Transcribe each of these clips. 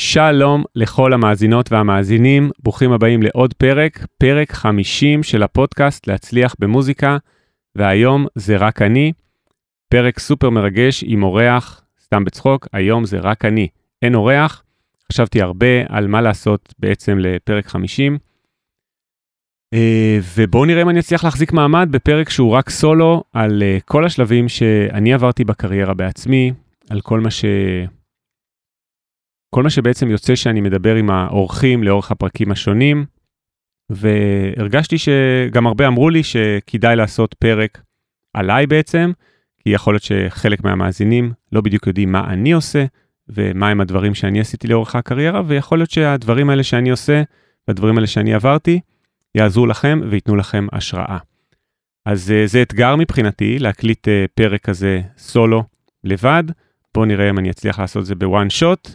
שלום לכל המאזינות והמאזינים, ברוכים הבאים לעוד פרק, פרק 50 של הפודקאסט להצליח במוזיקה, והיום זה רק אני, פרק סופר מרגש עם אורח, סתם בצחוק, היום זה רק אני, אין אורח, חשבתי הרבה על מה לעשות בעצם לפרק 50. אה, ובואו נראה אם אני אצליח להחזיק מעמד בפרק שהוא רק סולו על אה, כל השלבים שאני עברתי בקריירה בעצמי, על כל מה ש... כל מה שבעצם יוצא שאני מדבר עם האורחים לאורך הפרקים השונים, והרגשתי שגם הרבה אמרו לי שכדאי לעשות פרק עליי בעצם, כי יכול להיות שחלק מהמאזינים לא בדיוק יודעים מה אני עושה, ומה הם הדברים שאני עשיתי לאורך הקריירה, ויכול להיות שהדברים האלה שאני עושה, והדברים האלה שאני עברתי, יעזרו לכם וייתנו לכם השראה. אז uh, זה אתגר מבחינתי להקליט uh, פרק כזה סולו לבד. בואו נראה אם אני אצליח לעשות את זה בוואן שוט.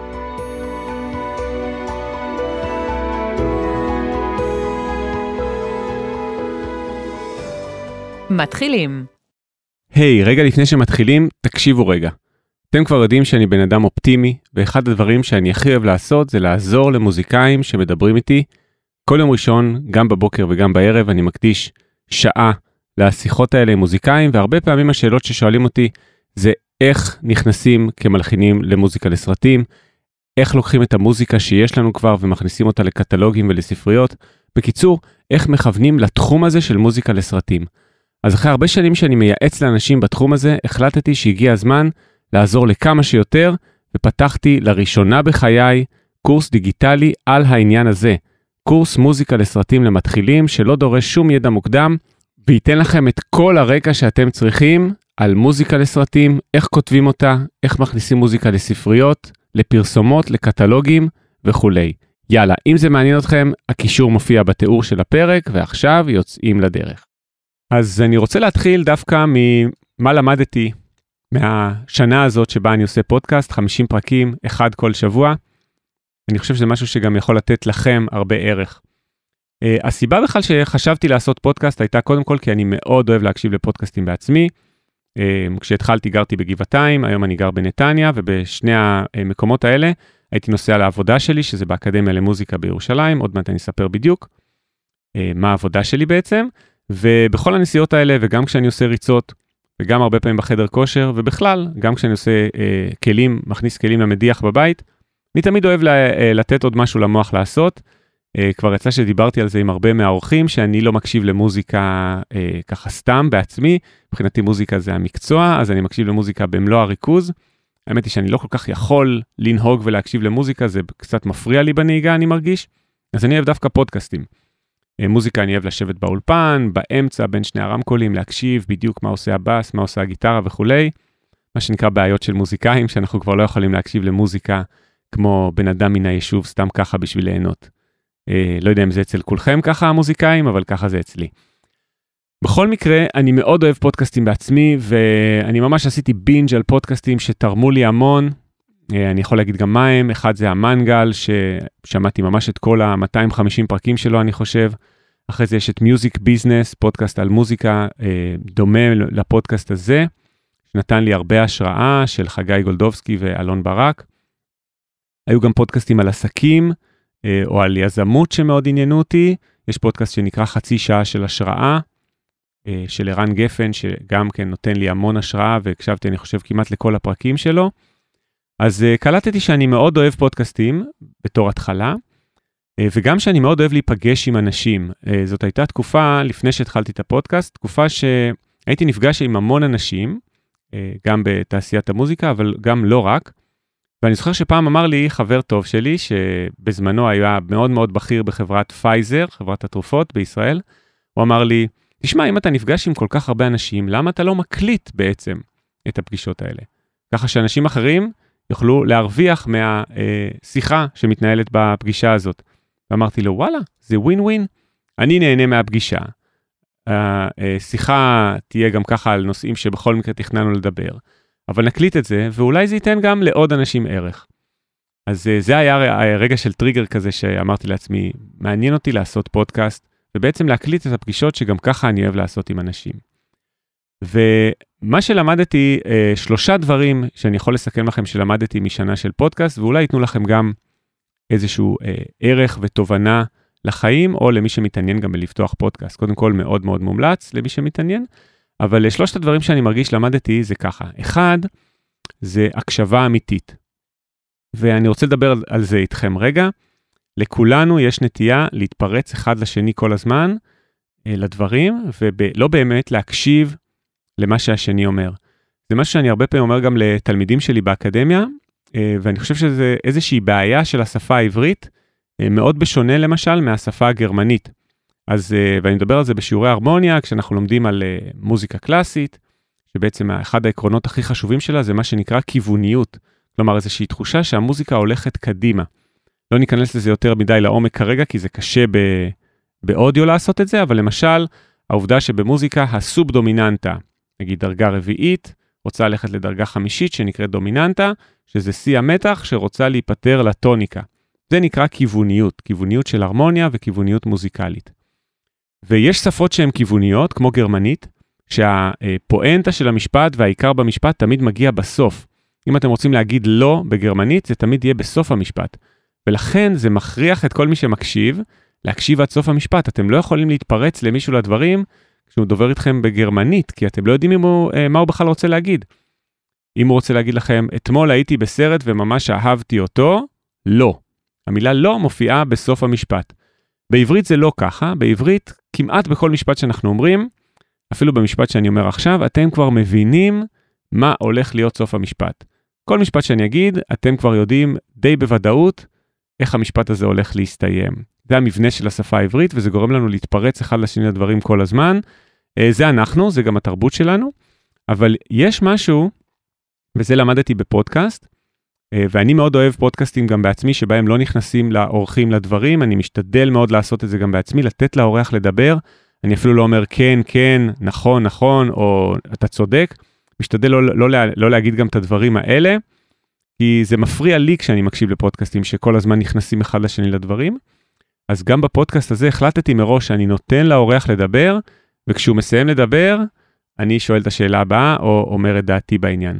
מתחילים. היי, hey, רגע לפני שמתחילים, תקשיבו רגע. אתם כבר יודעים שאני בן אדם אופטימי, ואחד הדברים שאני הכי אוהב לעשות זה לעזור למוזיקאים שמדברים איתי. כל יום ראשון, גם בבוקר וגם בערב, אני מקדיש שעה לשיחות האלה עם מוזיקאים, והרבה פעמים השאלות ששואלים אותי זה איך נכנסים כמלחינים למוזיקה לסרטים, איך לוקחים את המוזיקה שיש לנו כבר ומכניסים אותה לקטלוגים ולספריות. בקיצור, איך מכוונים לתחום הזה של מוזיקה לסרטים. אז אחרי הרבה שנים שאני מייעץ לאנשים בתחום הזה, החלטתי שהגיע הזמן לעזור לכמה שיותר, ופתחתי לראשונה בחיי קורס דיגיטלי על העניין הזה. קורס מוזיקה לסרטים למתחילים שלא דורש שום ידע מוקדם, וייתן לכם את כל הרקע שאתם צריכים על מוזיקה לסרטים, איך כותבים אותה, איך מכניסים מוזיקה לספריות, לפרסומות, לקטלוגים וכולי. יאללה, אם זה מעניין אתכם, הקישור מופיע בתיאור של הפרק, ועכשיו יוצאים לדרך. אז אני רוצה להתחיל דווקא ממה למדתי מהשנה הזאת שבה אני עושה פודקאסט, 50 פרקים, אחד כל שבוע. אני חושב שזה משהו שגם יכול לתת לכם הרבה ערך. Uh, הסיבה בכלל שחשבתי לעשות פודקאסט הייתה קודם כל כי אני מאוד אוהב להקשיב לפודקאסטים בעצמי. Uh, כשהתחלתי גרתי בגבעתיים, היום אני גר בנתניה, ובשני המקומות האלה הייתי נוסע לעבודה שלי, שזה באקדמיה למוזיקה בירושלים, עוד מעט אני אספר בדיוק uh, מה העבודה שלי בעצם. ובכל הנסיעות האלה, וגם כשאני עושה ריצות, וגם הרבה פעמים בחדר כושר, ובכלל, גם כשאני עושה אה, כלים, מכניס כלים למדיח בבית, אני תמיד אוהב לה, אה, לתת עוד משהו למוח לעשות. אה, כבר יצא שדיברתי על זה עם הרבה מהאורחים, שאני לא מקשיב למוזיקה אה, ככה סתם בעצמי, מבחינתי מוזיקה זה המקצוע, אז אני מקשיב למוזיקה במלוא הריכוז. האמת היא שאני לא כל כך יכול לנהוג ולהקשיב למוזיקה, זה קצת מפריע לי בנהיגה, אני מרגיש. אז אני אוהב דווקא פודקאסטים. אה, מוזיקה אני אוהב לשבת באולפן, באמצע, בין שני הרמקולים, להקשיב בדיוק מה עושה הבאס, מה עושה הגיטרה וכולי. מה שנקרא בעיות של מוזיקאים, שאנחנו כבר לא יכולים להקשיב למוזיקה כמו בן אדם מן היישוב סתם ככה בשביל ליהנות. אה, לא יודע אם זה אצל כולכם ככה המוזיקאים, אבל ככה זה אצלי. בכל מקרה, אני מאוד אוהב פודקאסטים בעצמי, ואני ממש עשיתי בינג' על פודקאסטים שתרמו לי המון. אה, אני יכול להגיד גם מה הם, אחד זה המנגל, ששמעתי ממש את כל ה-250 פרקים שלו, אני חושב. אחרי זה יש את מיוזיק ביזנס, פודקאסט על מוזיקה אה, דומה לפודקאסט הזה, שנתן לי הרבה השראה של חגי גולדובסקי ואלון ברק. היו גם פודקאסטים על עסקים אה, או על יזמות שמאוד עניינו אותי. יש פודקאסט שנקרא חצי שעה של השראה, אה, של ערן גפן, שגם כן נותן לי המון השראה, והקשבתי, אני חושב, כמעט לכל הפרקים שלו. אז אה, קלטתי שאני מאוד אוהב פודקאסטים בתור התחלה, אה, וגם שאני מאוד אוהב להיפגש עם אנשים. אה, זאת הייתה תקופה, לפני שהתחלתי את הפודקאסט, תקופה שהייתי נפגש עם המון אנשים, גם בתעשיית המוזיקה, אבל גם לא רק. ואני זוכר שפעם אמר לי חבר טוב שלי, שבזמנו היה מאוד מאוד בכיר בחברת פייזר, חברת התרופות בישראל, הוא אמר לי, תשמע, אם אתה נפגש עם כל כך הרבה אנשים, למה אתה לא מקליט בעצם את הפגישות האלה? ככה שאנשים אחרים יוכלו להרוויח מהשיחה שמתנהלת בפגישה הזאת. ואמרתי לו, וואלה, זה ווין ווין. אני נהנה מהפגישה. השיחה תהיה גם ככה על נושאים שבכל מקרה תכננו לדבר, אבל נקליט את זה, ואולי זה ייתן גם לעוד אנשים ערך. אז זה היה רגע של טריגר כזה שאמרתי לעצמי, מעניין אותי לעשות פודקאסט, ובעצם להקליט את הפגישות שגם ככה אני אוהב לעשות עם אנשים. ומה שלמדתי, אה, שלושה דברים שאני יכול לסכם לכם שלמדתי משנה של פודקאסט, ואולי ייתנו לכם גם איזשהו אה, ערך ותובנה לחיים, או למי שמתעניין גם בלפתוח פודקאסט. קודם כל, מאוד מאוד מומלץ למי שמתעניין, אבל שלושת הדברים שאני מרגיש למדתי זה ככה. אחד, זה הקשבה אמיתית. ואני רוצה לדבר על זה איתכם רגע. לכולנו יש נטייה להתפרץ אחד לשני כל הזמן אה, לדברים, ולא באמת להקשיב למה שהשני אומר. זה משהו שאני הרבה פעמים אומר גם לתלמידים שלי באקדמיה, אה, ואני חושב שזה איזושהי בעיה של השפה העברית, אה, מאוד בשונה למשל מהשפה הגרמנית. אז, אה, ואני מדבר על זה בשיעורי הרמוניה, כשאנחנו לומדים על מוזיקה קלאסית, שבעצם אחד העקרונות הכי חשובים שלה זה מה שנקרא כיווניות. כלומר, איזושהי תחושה שהמוזיקה הולכת קדימה. לא ניכנס לזה יותר מדי לעומק כרגע, כי זה קשה ב, באודיו לעשות את זה, אבל למשל, העובדה שבמוזיקה הסוב דומיננטה, נגיד דרגה רביעית, רוצה ללכת לדרגה חמישית שנקראת דומיננטה, שזה שיא המתח שרוצה להיפטר לטוניקה. זה נקרא כיווניות, כיווניות של הרמוניה וכיווניות מוזיקלית. ויש שפות שהן כיווניות, כמו גרמנית, שהפואנטה של המשפט והעיקר במשפט תמיד מגיע בסוף. אם אתם רוצים להגיד לא בגרמנית, זה תמיד יהיה בסוף המשפט. ולכן זה מכריח את כל מי שמקשיב להקשיב עד סוף המשפט. אתם לא יכולים להתפרץ למישהו לדברים כשהוא דובר איתכם בגרמנית, כי אתם לא יודעים הוא, אה, מה הוא בכלל רוצה להגיד. אם הוא רוצה להגיד לכם, אתמול הייתי בסרט וממש אהבתי אותו, לא. המילה לא מופיעה בסוף המשפט. בעברית זה לא ככה, בעברית כמעט בכל משפט שאנחנו אומרים, אפילו במשפט שאני אומר עכשיו, אתם כבר מבינים מה הולך להיות סוף המשפט. כל משפט שאני אגיד, אתם כבר יודעים די בוודאות איך המשפט הזה הולך להסתיים. זה המבנה של השפה העברית, וזה גורם לנו להתפרץ אחד לשני לדברים כל הזמן. אה, זה אנחנו, זה גם התרבות שלנו, אבל יש משהו, וזה למדתי בפודקאסט, אה, ואני מאוד אוהב פודקאסטים גם בעצמי, שבהם לא נכנסים לאורחים לדברים, אני משתדל מאוד לעשות את זה גם בעצמי, לתת לאורח לדבר. אני אפילו לא אומר כן, כן, נכון, נכון, או אתה צודק. משתדל לא, לא, לא, לא להגיד גם את הדברים האלה, כי זה מפריע לי כשאני מקשיב לפודקאסטים שכל הזמן נכנסים אחד לשני לדברים. אז גם בפודקאסט הזה החלטתי מראש שאני נותן לאורח לדבר, וכשהוא מסיים לדבר, אני שואל את השאלה הבאה או אומר את דעתי בעניין.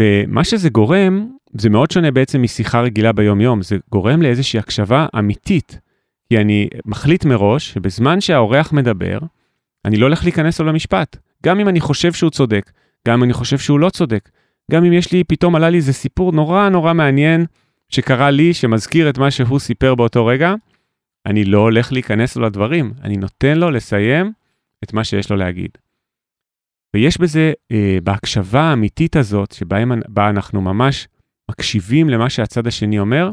ומה שזה גורם, זה מאוד שונה בעצם משיחה רגילה ביום-יום, זה גורם לאיזושהי הקשבה אמיתית. כי אני מחליט מראש שבזמן שהאורח מדבר, אני לא הולך להיכנס לו למשפט. גם אם אני חושב שהוא צודק, גם אם אני חושב שהוא לא צודק, גם אם יש לי, פתאום עלה לי איזה סיפור נורא נורא מעניין שקרה לי, שמזכיר את מה שהוא סיפר באותו רגע, אני לא הולך להיכנס לו לדברים, אני נותן לו לסיים את מה שיש לו להגיד. ויש בזה, אה, בהקשבה האמיתית הזאת, שבה אנחנו ממש מקשיבים למה שהצד השני אומר,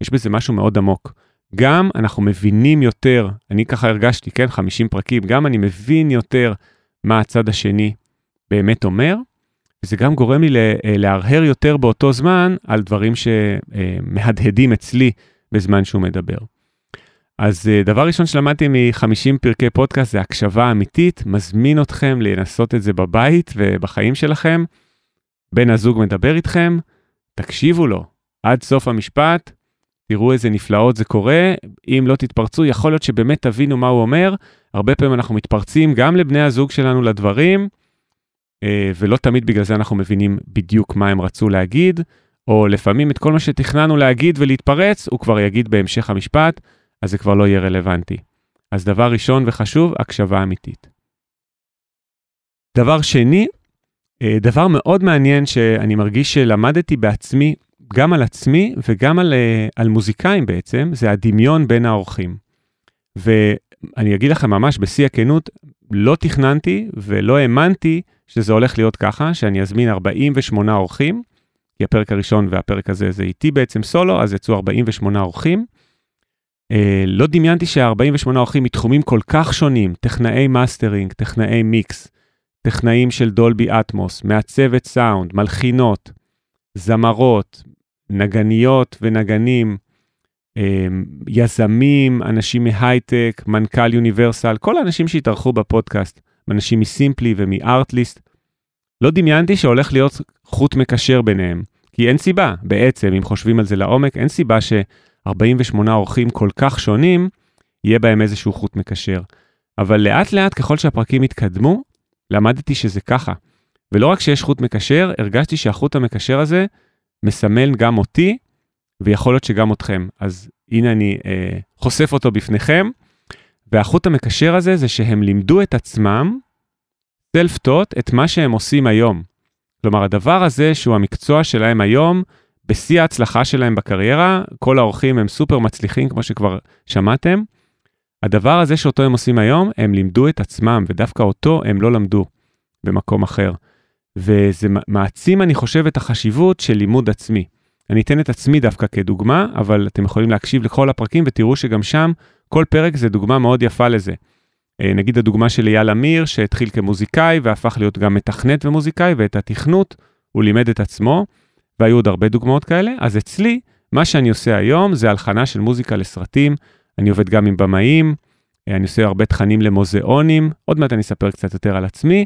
יש בזה משהו מאוד עמוק. גם אנחנו מבינים יותר, אני ככה הרגשתי, כן, 50 פרקים, גם אני מבין יותר מה הצד השני באמת אומר, וזה גם גורם לי אה, להרהר יותר באותו זמן על דברים שמהדהדים אצלי בזמן שהוא מדבר. אז אה, דבר ראשון שלמדתי מ-50 פרקי פודקאסט זה הקשבה אמיתית, מזמין אתכם לנסות את זה בבית ובחיים שלכם. בן הזוג מדבר איתכם, תקשיבו לו עד סוף המשפט, תראו איזה נפלאות זה קורה. אם לא תתפרצו, יכול להיות שבאמת תבינו מה הוא אומר. הרבה פעמים אנחנו מתפרצים גם לבני הזוג שלנו לדברים, אה, ולא תמיד בגלל זה אנחנו מבינים בדיוק מה הם רצו להגיד, או לפעמים את כל מה שתכננו להגיד ולהתפרץ, הוא כבר יגיד בהמשך המשפט. אז זה כבר לא יהיה רלוונטי. אז דבר ראשון וחשוב, הקשבה אמיתית. דבר שני, אה, דבר מאוד מעניין שאני מרגיש שלמדתי בעצמי, גם על עצמי וגם על, אה, על מוזיקאים בעצם, זה הדמיון בין האורחים. ואני אגיד לכם ממש בשיא הכנות, לא תכננתי ולא האמנתי שזה הולך להיות ככה, שאני אזמין 48 אורחים, כי הפרק הראשון והפרק הזה זה איתי בעצם סולו, אז יצאו 48 אורחים. אה, לא דמיינתי שה-48 אורחים מתחומים כל כך שונים, טכנאי מאסטרינג, טכנאי מיקס, טכנאים של דולבי אטמוס, מעצבת סאונד, מלחינות, זמרות, נגניות ונגנים, יזמים, אנשים מהייטק, מנכ"ל יוניברסל, כל האנשים שהתארחו בפודקאסט, אנשים מסימפלי ומארטליסט. לא דמיינתי שהולך להיות חוט מקשר ביניהם, כי אין סיבה, בעצם, אם חושבים על זה לעומק, אין סיבה ש-48 אורחים כל כך שונים, יהיה בהם איזשהו חוט מקשר. אבל לאט לאט, ככל שהפרקים התקדמו, למדתי שזה ככה. ולא רק שיש חוט מקשר, הרגשתי שהחוט המקשר הזה מסמל גם אותי, ויכול להיות שגם אתכם. אז הנה אני אה, חושף אותו בפניכם. והחוט המקשר הזה זה שהם לימדו את עצמם, self-taught, את מה שהם עושים היום. כלומר, הדבר הזה שהוא המקצוע שלהם היום, בשיא ההצלחה שלהם בקריירה, כל האורחים הם סופר מצליחים, כמו שכבר שמעתם. הדבר הזה שאותו הם עושים היום, הם לימדו את עצמם, ודווקא אותו הם לא למדו במקום אחר. וזה מעצים, אני חושב, את החשיבות של לימוד עצמי. אני אתן את עצמי דווקא כדוגמה, אבל אתם יכולים להקשיב לכל הפרקים ותראו שגם שם, כל פרק זה דוגמה מאוד יפה לזה. אה, נגיד הדוגמה של אייל אמיר, שהתחיל כמוזיקאי והפך להיות גם מתכנת ומוזיקאי, ואת התכנות הוא לימד את עצמו, והיו עוד הרבה דוגמאות כאלה. אז אצלי, מה שאני עושה היום זה הלחנה של מוזיקה לסרטים, אני עובד גם עם במאים, אה, אני עושה הרבה תכנים למוזיאונים, עוד מעט אני אספר קצת יותר על עצמי.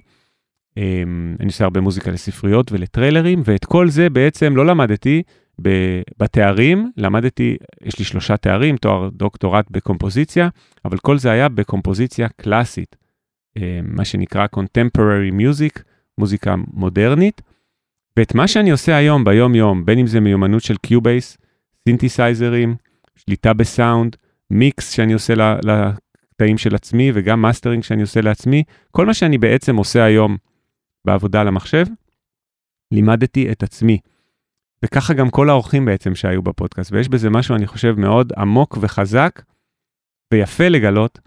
אמ, אני עושה הרבה מוזיקה לספריות ולטריילרים, ואת כל זה בעצם לא למדתי בתארים, למדתי, יש לי שלושה תארים, תואר דוקטורט בקומפוזיציה, אבל כל זה היה בקומפוזיציה קלאסית, אמ, מה שנקרא Contemporary Music, מוזיקה מודרנית. ואת מה שאני עושה היום, ביום-יום, בין אם זה מיומנות של Cubase, סינתסייזרים, שליטה בסאונד, מיקס שאני עושה לקטעים של עצמי וגם מאסטרינג שאני עושה לעצמי, כל מה שאני בעצם עושה היום בעבודה על המחשב, לימדתי את עצמי. וככה גם כל האורחים בעצם שהיו בפודקאסט, ויש בזה משהו, אני חושב, מאוד עמוק וחזק ויפה לגלות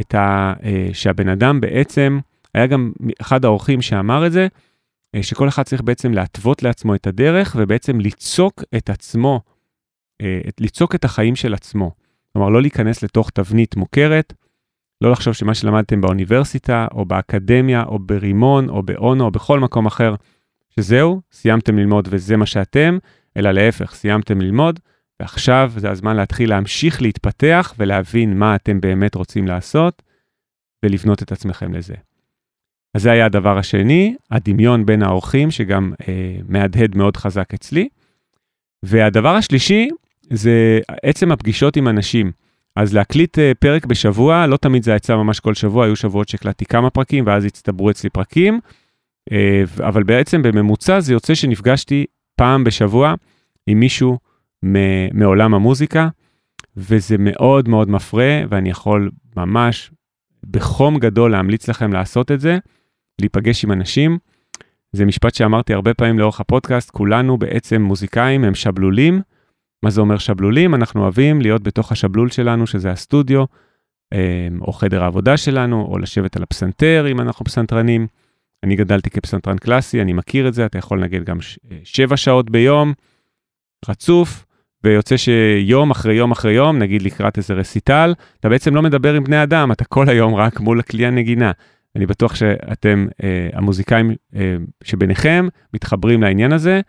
את ה... אה, שהבן אדם בעצם, היה גם אחד האורחים שאמר את זה, אה, שכל אחד צריך בעצם להתוות לעצמו את הדרך ובעצם ליצוק את עצמו, אה, ליצוק את החיים של עצמו. כלומר, לא להיכנס לתוך תבנית מוכרת, לא לחשוב שמה שלמדתם באוניברסיטה, או באקדמיה, או ברימון, או באונו, או בכל מקום אחר, שזהו, סיימתם ללמוד וזה מה שאתם, אלא להפך, סיימתם ללמוד, ועכשיו זה הזמן להתחיל להמשיך להתפתח ולהבין מה אתם באמת רוצים לעשות, ולבנות את עצמכם לזה. אז זה היה הדבר השני, הדמיון בין האורחים, שגם אה, מהדהד מאוד חזק אצלי. והדבר השלישי, זה עצם הפגישות עם אנשים. אז להקליט uh, פרק בשבוע, לא תמיד זה יצא ממש כל שבוע, היו שבועות שהקלטתי כמה פרקים ואז הצטברו אצלי פרקים, אבל בעצם בממוצע זה יוצא שנפגשתי פעם בשבוע עם מישהו מעולם המוזיקה, וזה מאוד מאוד מפרה, ואני יכול ממש בחום גדול להמליץ לכם לעשות את זה, להיפגש עם אנשים. זה משפט שאמרתי הרבה פעמים לאורך הפודקאסט, כולנו בעצם מוזיקאים, הם שבלולים. מה זה אומר שבלולים? אנחנו אוהבים להיות בתוך השבלול שלנו, שזה הסטודיו, אמ, או חדר העבודה שלנו, או לשבת על הפסנתר אם אנחנו פסנתרנים. אני גדלתי כפסנתרן קלאסי, אני מכיר את זה, אתה יכול לנגד גם אה, שבע שעות ביום, רצוף, ויוצא שיום אחרי יום אחרי יום, נגיד לקראת איזה רסיטל, אתה בעצם לא מדבר עם בני אדם, אתה כל היום רק מול הכלי הנגינה. אני בטוח שאתם, אה, המוזיקאים אה, שביניכם, מתחברים לעניין הזה,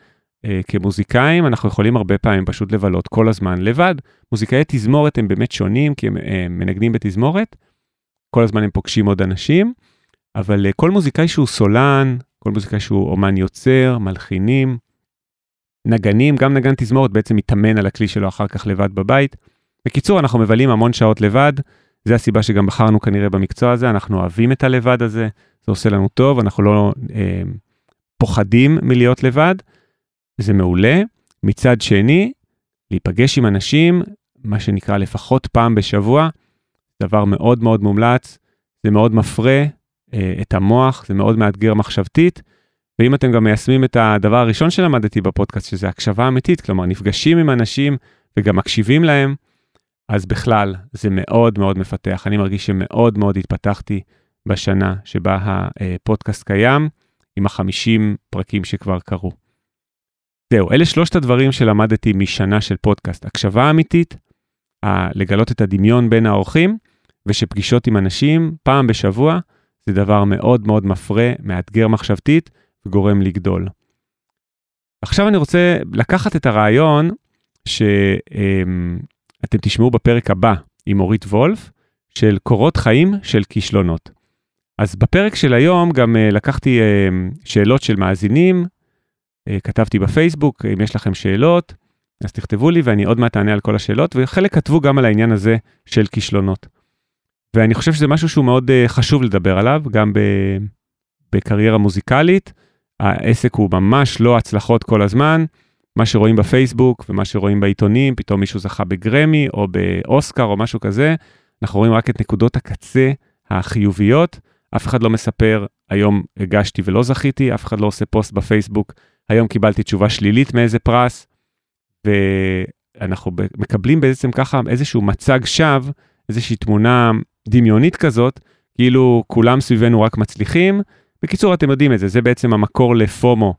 אה, כמוזיקאים אנחנו יכולים הרבה פעמים פשוט לבלות כל הזמן לבד. מוזיקאי תזמורת הם באמת שונים כי הם אה, מנגנים בתזמורת, כל הזמן הם פוגשים עוד אנשים, אבל אה, כל מוזיקאי שהוא סולן, כל מוזיקאי שהוא אומן יוצר, מלחינים, נגנים, גם נגן תזמורת בעצם מתאמן על הכלי שלו אחר כך לבד בבית. בקיצור, אנחנו מבלים המון שעות לבד, זה הסיבה שגם בחרנו כנראה במקצוע הזה, אנחנו אוהבים את הלבד הזה, זה עושה לנו טוב, אנחנו לא אה, פוחדים מלהיות לבד. זה מעולה. מצד שני, להיפגש עם אנשים, מה שנקרא לפחות פעם בשבוע, דבר מאוד מאוד מומלץ, זה מאוד מפרה את המוח, זה מאוד מאתגר מחשבתית, ואם אתם גם מיישמים את הדבר הראשון שלמדתי בפודקאסט, שזה הקשבה אמיתית, כלומר נפגשים עם אנשים וגם מקשיבים להם, אז בכלל זה מאוד מאוד מפתח. אני מרגיש שמאוד מאוד התפתחתי בשנה שבה הפודקאסט קיים, עם החמישים פרקים שכבר קרו. זהו, אלה שלושת הדברים שלמדתי משנה של פודקאסט. הקשבה אמיתית, לגלות את הדמיון בין האורחים, ושפגישות עם אנשים פעם בשבוע זה דבר מאוד מאוד מפרה, מאתגר מחשבתית וגורם לגדול. עכשיו אני רוצה לקחת את הרעיון, ש... אמ, תשמעו בפרק הבא עם אורית וולף, של קורות חיים של כישלונות. אז בפרק של היום גם uh, לקחתי uh, שאלות של מאזינים, uh, כתבתי בפייסבוק, אם יש לכם שאלות, אז תכתבו לי ואני עוד מעט אענה על כל השאלות, וחלק כתבו גם על העניין הזה של כישלונות. ואני חושב שזה משהו שהוא מאוד uh, חשוב לדבר עליו, גם בקריירה מוזיקלית. העסק הוא ממש לא הצלחות כל הזמן. מה שרואים בפייסבוק ומה שרואים בעיתונים, פתאום מישהו זכה בגרמי או באוסקר או משהו כזה, אנחנו רואים רק את נקודות הקצה החיוביות. אף אחד לא מספר, היום הגשתי ולא זכיתי, אף אחד לא עושה פוסט בפייסבוק, היום קיבלתי תשובה שלילית מאיזה פרס, ואנחנו מקבלים בעצם ככה איזשהו מצג שווא, איזושהי תמונה דמיונית כזאת, כאילו כולם סביבנו רק מצליחים. בקיצור, אתם יודעים את זה, זה בעצם המקור לפומו,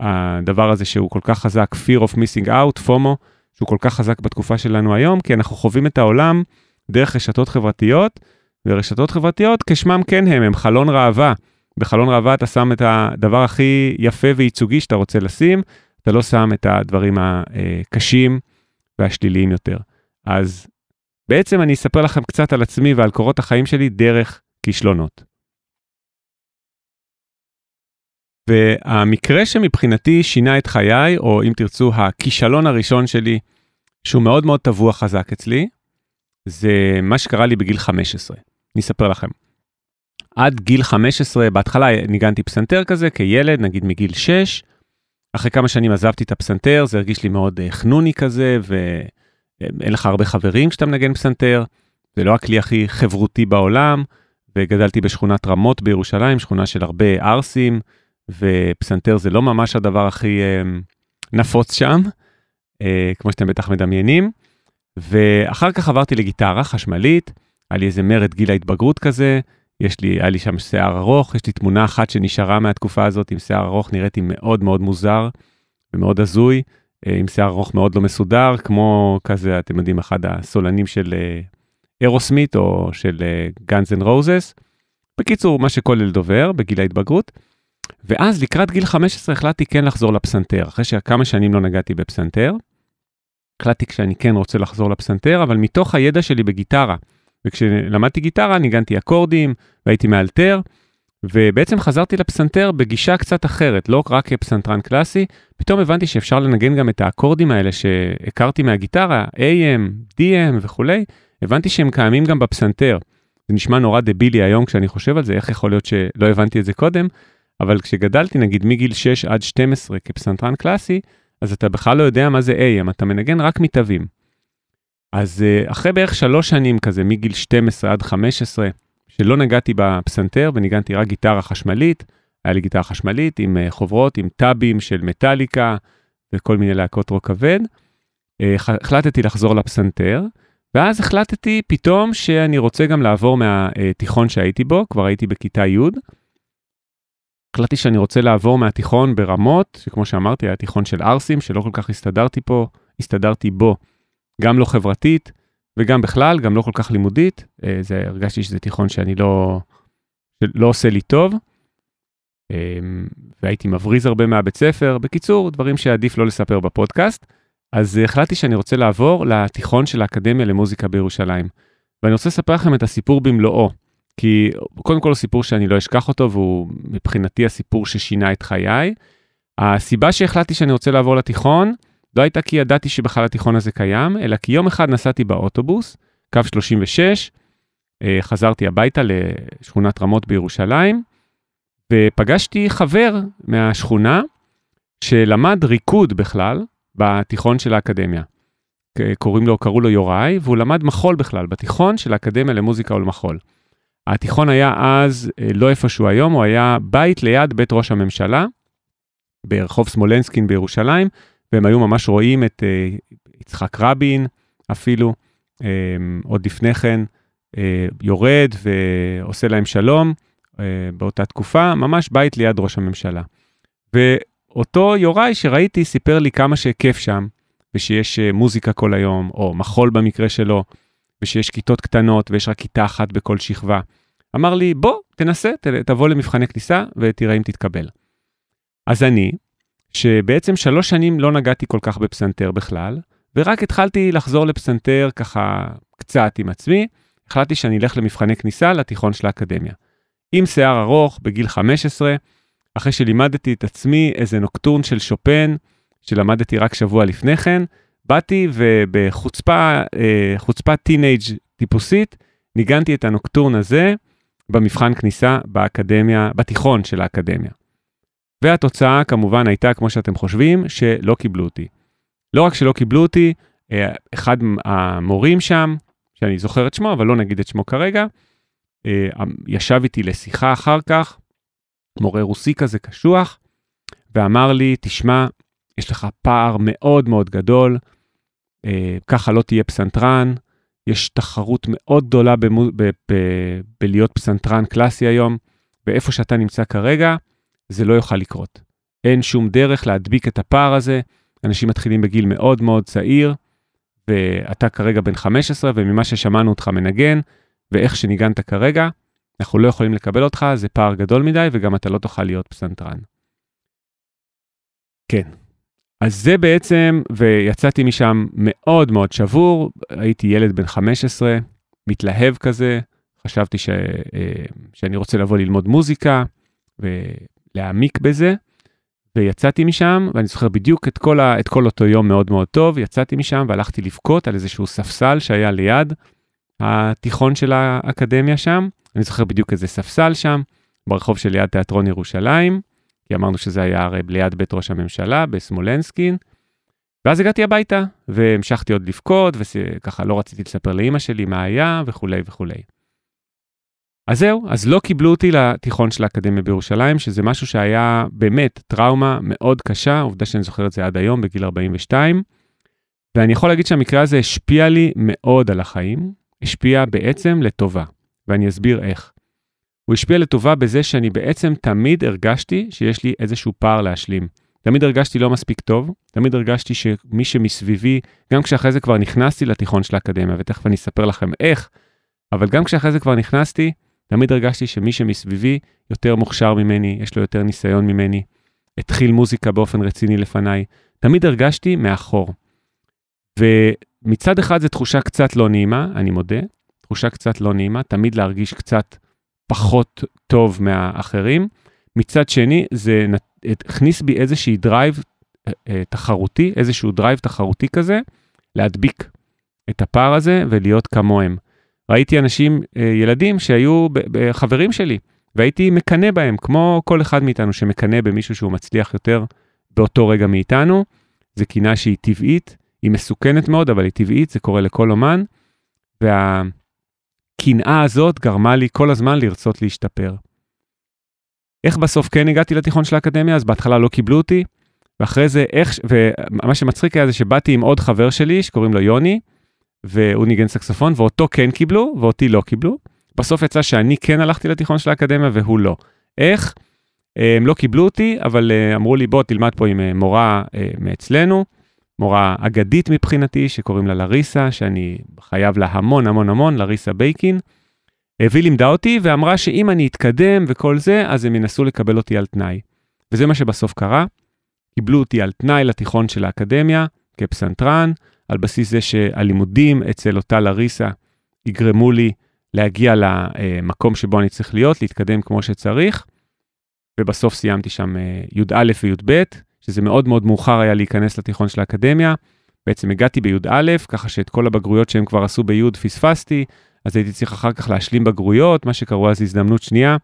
הדבר הזה שהוא כל כך חזק, fear of missing out, פומו, שהוא כל כך חזק בתקופה שלנו היום, כי אנחנו חווים את העולם דרך רשתות חברתיות, ורשתות חברתיות כשמם כן הם, הם חלון ראווה. בחלון ראווה אתה שם את הדבר הכי יפה וייצוגי שאתה רוצה לשים, אתה לא שם את הדברים הקשים והשליליים יותר. אז בעצם אני אספר לכם קצת על עצמי ועל קורות החיים שלי דרך כישלונות. והמקרה שמבחינתי שינה את חיי, או אם תרצו, הכישלון הראשון שלי, שהוא מאוד מאוד טבוע חזק אצלי, זה מה שקרה לי בגיל 15. אני אספר לכם. עד גיל 15, בהתחלה ניגנתי פסנתר כזה כילד, נגיד מגיל 6. אחרי כמה שנים עזבתי את הפסנתר, זה הרגיש לי מאוד אה, חנוני כזה, ואין לך הרבה חברים כשאתה מנגן פסנתר. זה לא הכלי הכי חברותי בעולם, וגדלתי בשכונת רמות בירושלים, שכונה של הרבה ערסים, ופסנתר זה לא ממש הדבר הכי אה, נפוץ שם, אה, כמו שאתם בטח מדמיינים. ואחר כך עברתי לגיטרה חשמלית, היה לי איזה מרד גיל ההתבגרות כזה, יש לי, היה לי שם שיער ארוך, יש לי תמונה אחת שנשארה מהתקופה הזאת עם שיער ארוך, נראיתי מאוד מאוד מוזר ומאוד הזוי, עם שיער ארוך מאוד לא מסודר, כמו כזה, אתם יודעים, אחד הסולנים של אירוסמית או של גאנז אנד רוזס. בקיצור, מה שכל ילד עובר בגיל ההתבגרות. ואז לקראת גיל 15 החלטתי כן לחזור לפסנתר, אחרי שכמה שנים לא נגעתי בפסנתר. החלטתי שאני כן רוצה לחזור לפסנתר, אבל מתוך הידע שלי בגיטרה. וכשלמדתי גיטרה ניגנתי אקורדים והייתי מאלתר, ובעצם חזרתי לפסנתר בגישה קצת אחרת, לא רק כפסנתרן קלאסי, פתאום הבנתי שאפשר לנגן גם את האקורדים האלה שהכרתי מהגיטרה, AM, DM וכולי, הבנתי שהם קיימים גם בפסנתר. זה נשמע נורא דבילי היום כשאני חושב על זה, איך יכול להיות שלא הבנתי את זה קודם, אבל כשגדלתי נגיד מגיל 6 עד 12 כפסנתרן קלאסי, אז אתה בכלל לא יודע מה זה AM, אתה מנגן רק מתווים. אז אה, אחרי בערך שלוש שנים כזה, מגיל 12 עד 15, שלא נגעתי בפסנתר וניגנתי רק גיטרה חשמלית, היה לי גיטרה חשמלית עם אה, חוברות, עם טאבים של מטאליקה וכל מיני להקות רוק כבד, אה, החלטתי לחזור לפסנתר, ואז החלטתי פתאום שאני רוצה גם לעבור מהתיכון שהייתי בו, כבר הייתי בכיתה י', החלטתי שאני רוצה לעבור מהתיכון ברמות, שכמו שאמרתי, היה תיכון של ערסים, שלא כל כך הסתדרתי פה, הסתדרתי בו, גם לא חברתית, וגם בכלל, גם לא כל כך לימודית. אה, זה, הרגשתי שזה תיכון שאני לא, לא עושה לי טוב, אמ, והייתי מבריז הרבה מהבית ספר. בקיצור, דברים שעדיף לא לספר בפודקאסט. אז החלטתי שאני רוצה לעבור לתיכון של האקדמיה למוזיקה בירושלים. ואני רוצה לספר לכם את הסיפור במלואו. כי קודם כל הוא סיפור שאני לא אשכח אותו, והוא מבחינתי הסיפור ששינה את חיי. הסיבה שהחלטתי שאני רוצה לעבור לתיכון, לא הייתה כי ידעתי שבכלל התיכון הזה קיים, אלא כי יום אחד נסעתי באוטובוס, קו 36, אה, חזרתי הביתה לשכונת רמות בירושלים, ופגשתי חבר מהשכונה שלמד ריקוד בכלל בתיכון של האקדמיה. קוראים לו, קראו לו יוראי, והוא למד מחול בכלל בתיכון של האקדמיה למוזיקה ולמחול. התיכון היה אז אה, לא איפה שהוא היום, הוא היה בית ליד בית ראש הממשלה, ברחוב סמולנסקין בירושלים, והם היו ממש רואים את uh, יצחק רבין אפילו, um, עוד לפני כן, uh, יורד ועושה להם שלום uh, באותה תקופה, ממש בית ליד ראש הממשלה. ואותו יוראי שראיתי סיפר לי כמה שכיף שם, ושיש uh, מוזיקה כל היום, או מחול במקרה שלו, ושיש כיתות קטנות ויש רק כיתה אחת בכל שכבה. אמר לי, בוא, תנסה, תבוא למבחני כניסה ותראה אם תתקבל. אז אני, שבעצם שלוש שנים לא נגעתי כל כך בפסנתר בכלל, ורק התחלתי לחזור לפסנתר ככה קצת עם עצמי, החלטתי שאני אלך למבחני כניסה לתיכון של האקדמיה. עם שיער ארוך, בגיל 15, אחרי שלימדתי את עצמי איזה נוקטורן של שופן, שלמדתי רק שבוע לפני כן, באתי ובחוצפה, אה, חוצפת טינג' טיפוסית, ניגנתי את הנוקטורן הזה במבחן כניסה באקדמיה, בתיכון של האקדמיה. והתוצאה כמובן הייתה, כמו שאתם חושבים, שלא קיבלו אותי. לא רק שלא קיבלו אותי, אה, אחד המורים שם, שאני זוכר את שמו, אבל לא נגיד את שמו כרגע, אה, ישב איתי לשיחה אחר כך, מורה רוסי כזה קשוח, ואמר לי, תשמע, יש לך פער מאוד מאוד גדול, אה, ככה לא תהיה פסנתרן, יש תחרות מאוד גדולה במו, ב, ב, בלהיות פסנתרן קלאסי היום, ואיפה שאתה נמצא כרגע, זה לא יוכל לקרות. אין שום דרך להדביק את הפער הזה, אנשים מתחילים בגיל מאוד מאוד צעיר, ואתה כרגע בן 15, וממה ששמענו אותך מנגן, ואיך שניגנת כרגע, אנחנו לא יכולים לקבל אותך, זה פער גדול מדי, וגם אתה לא תוכל להיות פסנתרן. כן, אז זה בעצם, ויצאתי משם מאוד מאוד שבור, הייתי ילד בן 15, מתלהב כזה, חשבתי ש, אה, שאני רוצה לבוא ללמוד מוזיקה ולהעמיק בזה, ויצאתי משם, ואני זוכר בדיוק את כל, ה, את כל אותו יום מאוד מאוד טוב, יצאתי משם והלכתי לבכות על איזשהו ספסל שהיה ליד התיכון של האקדמיה שם, אני זוכר בדיוק איזה ספסל שם, ברחוב שליד תיאטרון ירושלים, כי אמרנו שזה היה הרי ליד בית ראש הממשלה בסמולנסקין. ואז הגעתי הביתה, והמשכתי עוד לבכות, וככה לא רציתי לספר לאימא שלי מה היה, וכולי וכולי. אז זהו, אז לא קיבלו אותי לתיכון של האקדמיה בירושלים, שזה משהו שהיה באמת טראומה מאוד קשה, עובדה שאני זוכר את זה עד היום, בגיל 42. ואני יכול להגיד שהמקרה הזה השפיע לי מאוד על החיים, השפיע בעצם לטובה, ואני אסביר איך. הוא השפיע לטובה בזה שאני בעצם תמיד הרגשתי שיש לי איזשהו פער להשלים. תמיד הרגשתי לא מספיק טוב, תמיד הרגשתי שמי שמסביבי, גם כשאחרי זה כבר נכנסתי לתיכון של האקדמיה, ותכף אני אספר לכם איך, אבל גם כשאחרי זה כבר נכנסתי, תמיד הרגשתי שמי שמסביבי יותר מוכשר ממני, יש לו יותר ניסיון ממני, התחיל מוזיקה באופן רציני לפניי, תמיד הרגשתי מאחור. ומצד אחד זו תחושה קצת לא נעימה, אני מודה, תחושה קצת לא נעימה, תמיד להרגיש קצת פחות טוב מהאחרים. מצד שני, זה הכניס בי איזושהי drive אה, אה, תחרותי, איזשהו drive תחרותי כזה, להדביק את הפער הזה ולהיות כמוהם. ראיתי אנשים, אה, ילדים שהיו חברים שלי, והייתי מקנא בהם, כמו כל אחד מאיתנו שמקנא במישהו שהוא מצליח יותר באותו רגע מאיתנו. זו קינה שהיא טבעית, היא מסוכנת מאוד, אבל היא טבעית, זה קורה לכל אומן. וה... הקנאה הזאת גרמה לי כל הזמן לרצות להשתפר. איך בסוף כן הגעתי לתיכון של האקדמיה? אז בהתחלה לא קיבלו אותי, ואחרי זה איך, ומה שמצחיק היה זה שבאתי עם עוד חבר שלי שקוראים לו יוני, והוא ניגן סקסופון, ואותו כן קיבלו, ואותי לא קיבלו. בסוף יצא שאני כן הלכתי לתיכון של האקדמיה והוא לא. איך? הם לא קיבלו אותי, אבל אה, אמרו לי, בוא תלמד פה עם אה, מורה אה, מאצלנו. מורה אגדית מבחינתי, שקוראים לה לריסה, שאני חייב לה המון המון המון, לריסה בייקין. והיא לימדה אותי ואמרה שאם אני אתקדם וכל זה, אז הם ינסו לקבל אותי על תנאי. וזה מה שבסוף קרה. קיבלו אותי על תנאי לתיכון של האקדמיה, כפסנתרן, על בסיס זה שהלימודים אצל אותה לריסה יגרמו לי להגיע למקום שבו אני צריך להיות, להתקדם כמו שצריך. ובסוף סיימתי שם אה, י"א וי"ב, שזה מאוד מאוד מאוחר היה להיכנס לתיכון של האקדמיה. בעצם הגעתי בי"א, ככה שאת כל הבגרויות שהם כבר עשו בי' פספסתי, אז הייתי צריך אחר כך להשלים בגרויות, מה שקראו אז הזדמנות שנייה.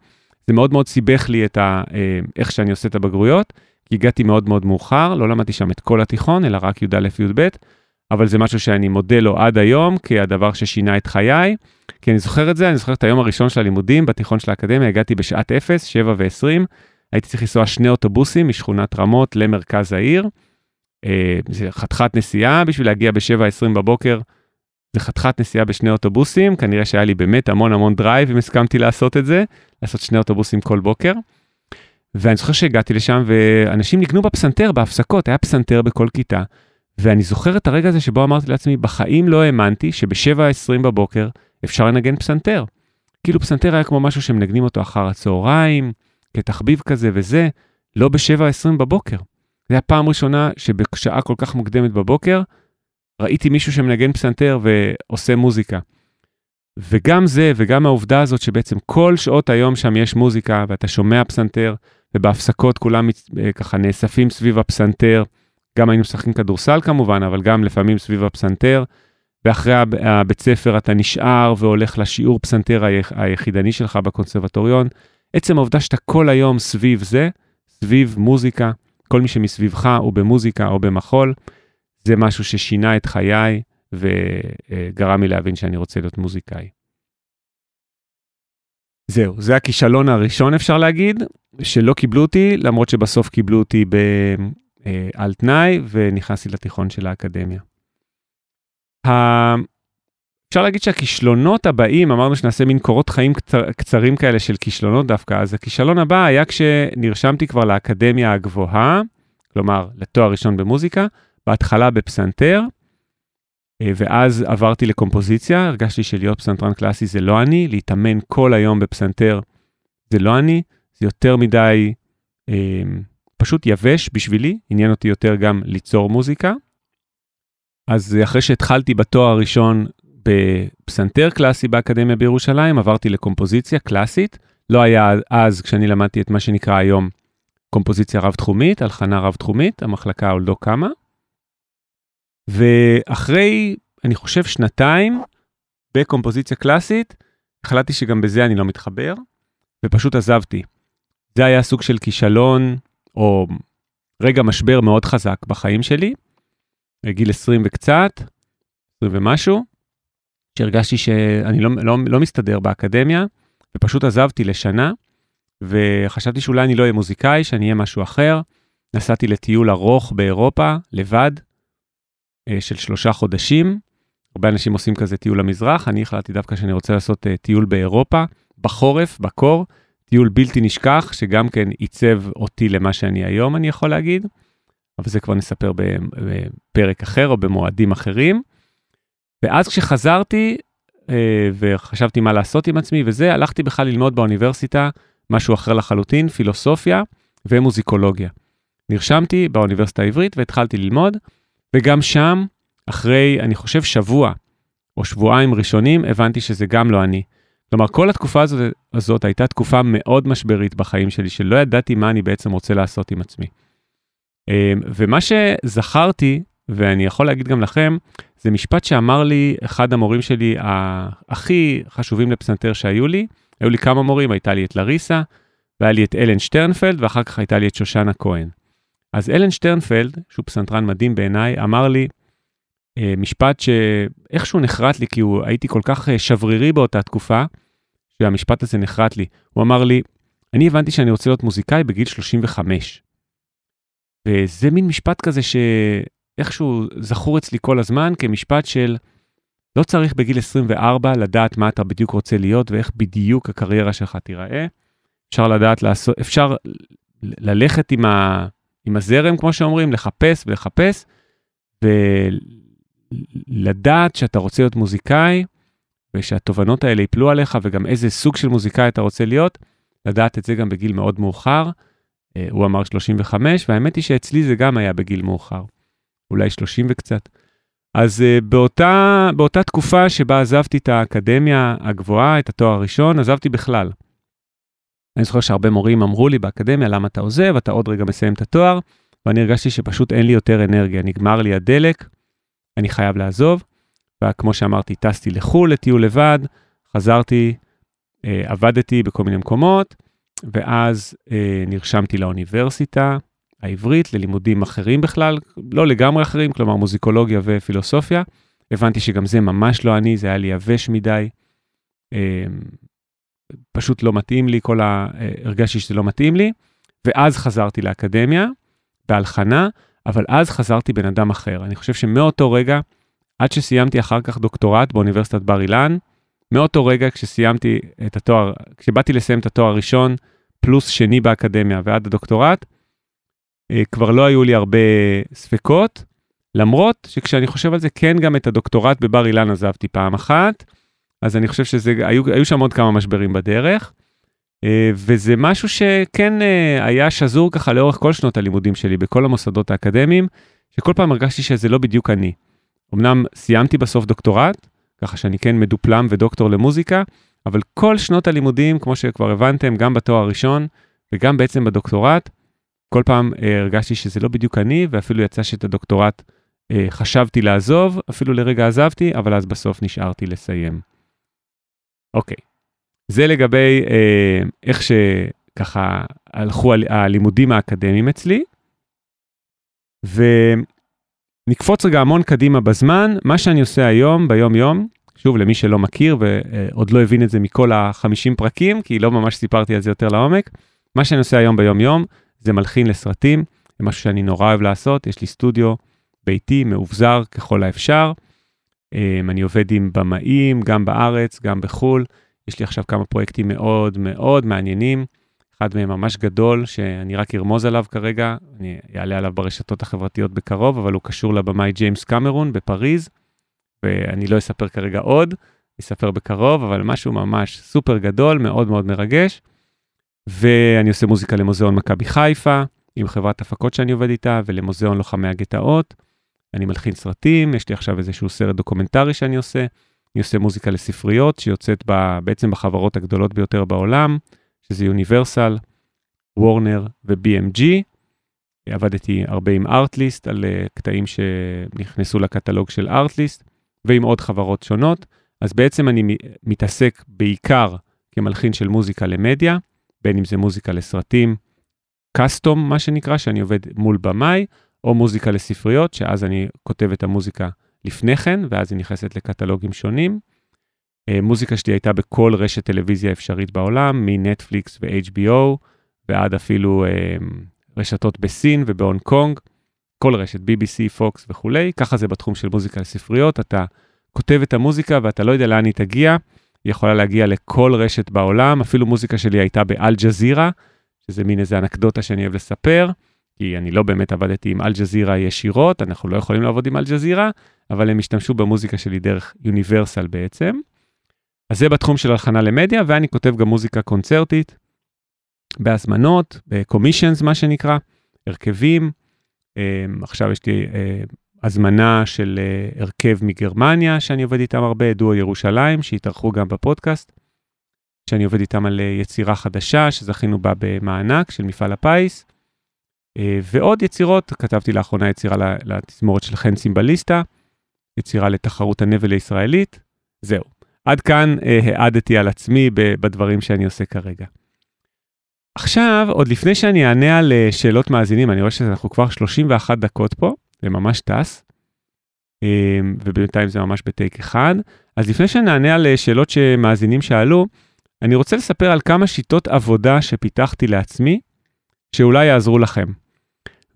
זה מאוד מאוד סיבך לי את ה, אה, איך שאני עושה את הבגרויות, כי הגעתי מאוד מאוד מאוחר, לא למדתי שם את כל התיכון, אלא רק י"א וי"ב, אבל זה משהו שאני מודה לו עד היום, כהדבר ששינה את חיי, כי אני זוכר את זה, אני זוכר את היום הראשון של הלימודים בתיכון של האקדמיה, הגעתי בשעת 0, 7 ו-20, הייתי צריך לנסוע שני אוטובוסים משכונת רמות למרכז העיר. אה, זה חתיכת נסיעה בשביל להגיע ב-7.20 בבוקר. זה חתיכת נסיעה בשני אוטובוסים, כנראה שהיה לי באמת המון המון drive אם הסכמתי לעשות את זה, לעשות שני אוטובוסים כל בוקר. ואני זוכר שהגעתי לשם ואנשים ניגנו בפסנתר בהפסקות, היה פסנתר בכל כיתה. ואני זוכר את הרגע הזה שבו אמרתי לעצמי, בחיים לא האמנתי שב-7.20 בבוקר אפשר לנגן פסנתר. כאילו פסנתר היה כמו משהו שמנגנים אותו אחר הצהריים, כתחביב כזה וזה, לא ב-7.20 בבוקר. זו הייתה פעם ראשונה שבשעה כל כך מוקדמת בבוקר, ראיתי מישהו שמנגן פסנתר ועושה מוזיקה. וגם זה וגם העובדה הזאת שבעצם כל שעות היום שם יש מוזיקה ואתה שומע פסנתר ובהפסקות כולם אה, ככה נאספים סביב הפסנתר. גם היינו משחקים כדורסל כמובן, אבל גם לפעמים סביב הפסנתר. ואחרי הבית ספר אתה נשאר והולך לשיעור פסנתר היחידני שלך בקונסרבטוריון. עצם העובדה שאתה כל היום סביב זה, סביב מוזיקה, כל מי שמסביבך הוא במוזיקה או במחול, זה משהו ששינה את חיי וגרם לי להבין שאני רוצה להיות מוזיקאי. זהו, זה הכישלון הראשון אפשר להגיד, שלא קיבלו אותי, למרות שבסוף קיבלו אותי. אה, על תנאי ונכנסתי לתיכון של האקדמיה. אפשר להגיד שהכישלונות הבאים, אמרנו שנעשה מין קורות חיים קצר, קצרים כאלה של כישלונות דווקא, אז הכישלון הבא היה כשנרשמתי כבר לאקדמיה הגבוהה, כלומר לתואר ראשון במוזיקה, בהתחלה בפסנתר, אה, ואז עברתי לקומפוזיציה, הרגשתי שלהיות פסנתרן קלאסי זה לא אני, להתאמן כל היום בפסנתר זה לא אני, זה יותר מדי אה, פשוט יבש בשבילי, עניין אותי יותר גם ליצור מוזיקה. אז אחרי שהתחלתי בתואר הראשון בפסנתר קלאסי באקדמיה בירושלים, עברתי לקומפוזיציה קלאסית. לא היה אז, כשאני למדתי את מה שנקרא היום קומפוזיציה רב-תחומית, הלחנה רב-תחומית, המחלקה עוד לא קמה. ואחרי, אני חושב, שנתיים בקומפוזיציה קלאסית, החלטתי שגם בזה אני לא מתחבר, ופשוט עזבתי. זה היה סוג של כישלון, או רגע משבר מאוד חזק בחיים שלי, גיל 20 וקצת, 20 ומשהו, שהרגשתי שאני לא, לא, לא מסתדר באקדמיה, ופשוט עזבתי לשנה, וחשבתי שאולי אני לא אהיה מוזיקאי, שאני אהיה משהו אחר. נסעתי לטיול ארוך באירופה, לבד, אה, של שלושה חודשים. הרבה אנשים עושים כזה טיול למזרח, אני החלטתי דווקא שאני רוצה לעשות אה, טיול באירופה, בחורף, בקור, טיול בלתי נשכח, שגם כן עיצב אותי למה שאני היום, אני יכול להגיד. אבל זה כבר נספר בפרק אחר או במועדים אחרים. ואז כשחזרתי אה, וחשבתי מה לעשות עם עצמי וזה, הלכתי בכלל ללמוד באוניברסיטה משהו אחר לחלוטין, פילוסופיה ומוזיקולוגיה. נרשמתי באוניברסיטה העברית והתחלתי ללמוד, וגם שם, אחרי, אני חושב, שבוע או שבועיים ראשונים, הבנתי שזה גם לא אני. כלומר, כל התקופה הזאת, הזאת הייתה תקופה מאוד משברית בחיים שלי, שלא ידעתי מה אני בעצם רוצה לעשות עם עצמי. אמ, ומה שזכרתי, ואני יכול להגיד גם לכם, זה משפט שאמר לי אחד המורים שלי הכי חשובים לפסנתר שהיו לי. היו לי כמה מורים, הייתה לי את לריסה, והיה לי את אלן שטרנפלד, ואחר כך הייתה לי את שושנה כהן. אז אלן שטרנפלד, שהוא פסנתרן מדהים בעיניי, אמר לי אה, משפט שאיכשהו נחרט לי, כי הוא, הייתי כל כך אה, שברירי באותה תקופה, שהמשפט הזה נחרט לי. הוא אמר לי, אני הבנתי שאני רוצה להיות מוזיקאי בגיל 35. וזה מין משפט כזה שאיכשהו זכור אצלי כל הזמן כמשפט של לא צריך בגיל 24 לדעת מה אתה בדיוק רוצה להיות ואיך בדיוק הקריירה שלך תיראה. אפשר לדעת לעשות, אפשר ללכת עם, ה, עם הזרם, כמו שאומרים, לחפש ולחפש, ולדעת שאתה רוצה להיות מוזיקאי, ושהתובנות האלה ייפלו עליך, וגם איזה סוג של מוזיקאי אתה רוצה להיות, לדעת את זה גם בגיל מאוד מאוחר. אה, הוא אמר 35, והאמת היא שאצלי זה גם היה בגיל מאוחר, אולי 30 וקצת. אז uh, באותה, באותה תקופה שבה עזבתי את האקדמיה הגבוהה, את התואר הראשון, עזבתי בכלל. אני זוכר שהרבה מורים אמרו לי באקדמיה, למה אתה עוזב, אתה עוד רגע מסיים את התואר, ואני הרגשתי שפשוט אין לי יותר אנרגיה, נגמר לי הדלק, אני חייב לעזוב. וכמו שאמרתי, טסתי לחו"ל לטיול לבד, חזרתי, אה, עבדתי בכל מיני מקומות, ואז אה, נרשמתי לאוניברסיטה העברית ללימודים אחרים בכלל, לא לגמרי אחרים, כלומר מוזיקולוגיה ופילוסופיה. הבנתי שגם זה ממש לא אני, זה היה לי יבש מדי. אה, פשוט לא מתאים לי, כל ה... אה, הרגשתי שזה לא מתאים לי, ואז חזרתי לאקדמיה, בהלחנה, אבל אז חזרתי בן אדם אחר. אני חושב שמאותו רגע, עד שסיימתי אחר כך דוקטורט באוניברסיטת בר אילן, מאותו רגע כשסיימתי את התואר, כשבאתי לסיים את התואר הראשון, פלוס שני באקדמיה ועד הדוקטורט, אה, כבר לא היו לי הרבה ספקות, למרות שכשאני חושב על זה, כן גם את הדוקטורט בבר אילן עזבתי פעם אחת, אז אני חושב שהיו שם עוד כמה משברים בדרך, אה, וזה משהו שכן אה, היה שזור ככה לאורך כל שנות הלימודים שלי בכל המוסדות האקדמיים, שכל פעם הרגשתי שזה לא בדיוק אני. אמנם סיימתי בסוף דוקטורט, ככה שאני כן מדופלם ודוקטור למוזיקה, אבל כל שנות הלימודים, כמו שכבר הבנתם, גם בתואר הראשון וגם בעצם בדוקטורט, כל פעם אה, הרגשתי שזה לא בדיוק אני, ואפילו יצא שאת הדוקטורט אה, חשבתי לעזוב, אפילו לרגע עזבתי, אבל אז בסוף נשארתי לסיים. אוקיי, זה לגבי אה, איך שככה הלכו הלימודים האקדמיים אצלי. ונקפוץ רגע המון קדימה בזמן, מה שאני עושה היום, ביום-יום, שוב, למי שלא מכיר ועוד לא הבין את זה מכל ה-50 פרקים, כי לא ממש סיפרתי על זה יותר לעומק, מה שאני עושה היום ביום-יום זה מלחין לסרטים, זה משהו שאני נורא אוהב לעשות, יש לי סטודיו ביתי, מאובזר ככל האפשר. אמ, אני עובד עם במאים, גם בארץ, גם בחו"ל. יש לי עכשיו כמה פרויקטים מאוד מאוד מעניינים. אחד מהם ממש גדול, שאני רק ארמוז עליו כרגע, אני אעלה עליו ברשתות החברתיות בקרוב, אבל הוא קשור לבמאי ג'יימס קמרון בפריז, ואני לא אספר כרגע עוד, אספר בקרוב, אבל משהו ממש סופר גדול, מאוד מאוד מרגש. ואני עושה מוזיקה למוזיאון מכבי חיפה, עם חברת הפקות שאני עובד איתה, ולמוזיאון לוחמי הגטאות. אני מלחין סרטים, יש לי עכשיו איזשהו סרט דוקומנטרי שאני עושה. אני עושה מוזיקה לספריות, שיוצאת ב, בעצם בחברות הגדולות ביותר בעולם, שזה יוניברסל, וורנר ו-BMG. עבדתי הרבה עם Artlist על אה, קטעים שנכנסו לקטלוג של Artlist, ועם עוד חברות שונות. אז בעצם אני מתעסק בעיקר כמלחין של מוזיקה למדיה, בין אם זה מוזיקה לסרטים, קאסטום, מה שנקרא, שאני עובד מול במאי, או מוזיקה לספריות, שאז אני כותב את המוזיקה לפני כן, ואז היא נכנסת לקטלוגים שונים. אה, מוזיקה שלי הייתה בכל רשת טלוויזיה אפשרית בעולם, מנטפליקס ו-HBO, ועד אפילו אה, רשתות בסין ובהונג קונג, כל רשת, BBC, פוקס וכולי. ככה זה בתחום של מוזיקה לספריות, אתה כותב את המוזיקה ואתה לא יודע לאן היא תגיע, היא יכולה להגיע לכל רשת בעולם, אפילו מוזיקה שלי הייתה באל-ג'זירה, שזה מין איזה אנקדוטה שאני אוהב לספר, כי אני לא באמת עבדתי עם אל-ג'זירה ישירות, אנחנו לא יכולים לעבוד עם אל-ג'זירה, אבל הם השתמשו במוזיקה שלי דרך יוניברסל בעצם. אז זה בתחום של הלחנה למדיה, ואני כותב גם מוזיקה קונצרטית, בהזמנות, בקומישנס מה שנקרא, הרכבים. אמ, עכשיו יש לי אה, הזמנה של uh, הרכב מגרמניה, שאני עובד איתם הרבה, דואו ירושלים, שהתארחו גם בפודקאסט, שאני עובד איתם על uh, יצירה חדשה, שזכינו בה במענק של מפעל הפיס, uh, ועוד יצירות, כתבתי לאחרונה יצירה לתזמורת של חן צימבליסטה, יצירה לתחרות הנבל הישראלית, זהו. עד כאן uh, העדתי על עצמי בדברים שאני עושה כרגע. עכשיו, עוד לפני שאני אענה על שאלות מאזינים, אני רואה שאנחנו כבר 31 דקות פה, זה ממש טס, אמ, ובינתיים זה ממש בטייק אחד. אז לפני שנענה על אה, שאלות שמאזינים שאלו, אני רוצה לספר על כמה שיטות עבודה שפיתחתי לעצמי, שאולי יעזרו לכם.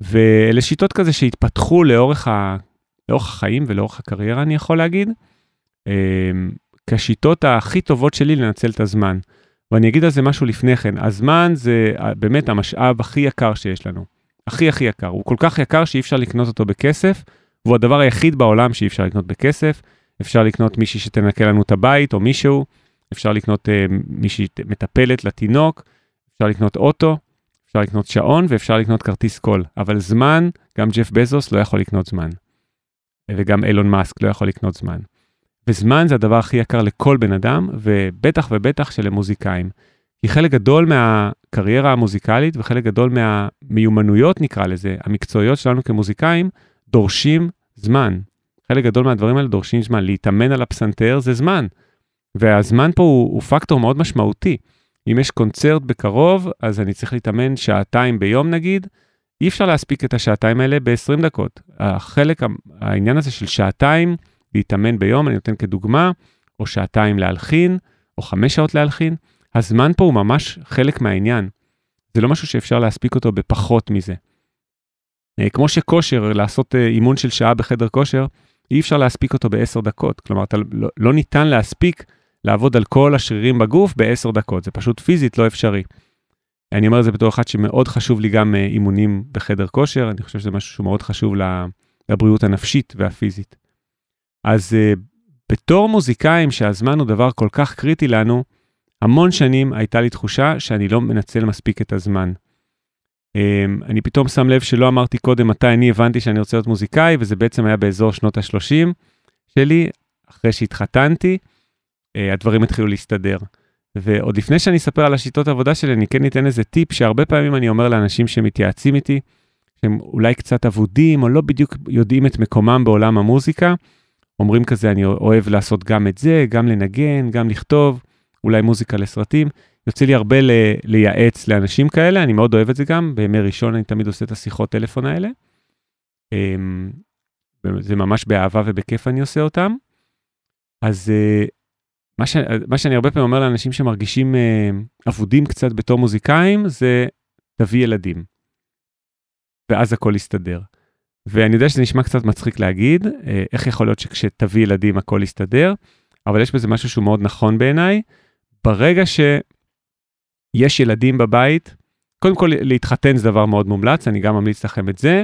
ואלה שיטות כזה שהתפתחו לאורך, ה... לאורך החיים ולאורך הקריירה, אני יכול להגיד, אמ, כשיטות הכי טובות שלי לנצל את הזמן. ואני אגיד על זה משהו לפני כן, הזמן זה אה, באמת המשאב הכי יקר שיש לנו. הכי הכי יקר. הוא כל כך יקר שאי אפשר לקנות אותו בכסף, והוא הדבר היחיד בעולם שאי אפשר לקנות בכסף. אפשר לקנות מישהי שתנקה לנו את הבית או מישהו, אפשר לקנות uh, מישהי מטפלת לתינוק, אפשר לקנות אוטו, אפשר לקנות שעון ואפשר לקנות כרטיס קול. אבל זמן, גם ג'ף בזוס לא יכול לקנות זמן. וגם אילון מאסק לא יכול לקנות זמן. וזמן זה הדבר הכי יקר לכל בן אדם, ובטח ובטח שלמוזיקאים. כי חלק גדול מהקריירה המוזיקלית וחלק גדול מהמיומנויות, נקרא לזה, המקצועיות שלנו כמוזיקאים, דורשים זמן. חלק גדול מהדברים האלה דורשים זמן. להתאמן על הפסנתר זה זמן. והזמן פה הוא, הוא פקטור מאוד משמעותי. אם יש קונצרט בקרוב, אז אני צריך להתאמן שעתיים ביום נגיד, אי אפשר להספיק את השעתיים האלה ב-20 דקות. החלק, העניין הזה של שעתיים להתאמן ביום, אני נותן כדוגמה, או שעתיים להלחין, או חמש שעות להלחין, הזמן פה הוא ממש חלק מהעניין. זה לא משהו שאפשר להספיק אותו בפחות מזה. אה, כמו שכושר, לעשות אה, אימון של שעה בחדר כושר, אי אפשר להספיק אותו בעשר דקות. כלומר, אתה לא, לא ניתן להספיק לעבוד על כל השרירים בגוף בעשר דקות, זה פשוט פיזית לא אפשרי. אני אומר את זה בתור אחד שמאוד חשוב לי גם אה, אימונים בחדר כושר, אני חושב שזה משהו שהוא מאוד חשוב לבריאות הנפשית והפיזית. אז בתור מוזיקאים שהזמן הוא דבר כל כך קריטי לנו, המון שנים הייתה לי תחושה שאני לא מנצל מספיק את הזמן. אמ, אני פתאום שם לב שלא אמרתי קודם מתי אני הבנתי שאני רוצה להיות מוזיקאי, וזה בעצם היה באזור שנות ה-30 שלי, אחרי שהתחתנתי, אה, הדברים התחילו להסתדר. ועוד לפני שאני אספר על השיטות העבודה שלי, אני כן אתן איזה טיפ שהרבה פעמים אני אומר לאנשים שמתייעצים איתי, שהם אולי קצת אבודים או לא בדיוק יודעים את מקומם בעולם המוזיקה, אומרים כזה, אני אוהב לעשות גם את זה, גם לנגן, גם לכתוב, אולי מוזיקה לסרטים. יוצא לי הרבה ל- לייעץ לאנשים כאלה, אני מאוד אוהב את זה גם, בימי ראשון אני תמיד עושה את השיחות טלפון האלה. אמ, זה ממש באהבה ובכיף אני עושה אותם. אז אה, מה, ש... מה שאני הרבה פעמים אומר לאנשים שמרגישים אה, אבודים קצת בתור מוזיקאים, זה תביא ילדים. ואז הכל יסתדר. ואני יודע שזה נשמע קצת מצחיק להגיד, אה, איך יכול להיות שכשתביא ילדים הכל יסתדר, אבל יש בזה משהו שהוא מאוד נכון בעיניי. ברגע שיש ילדים בבית, קודם כל להתחתן זה דבר מאוד מומלץ, אני גם ממליץ לכם את זה,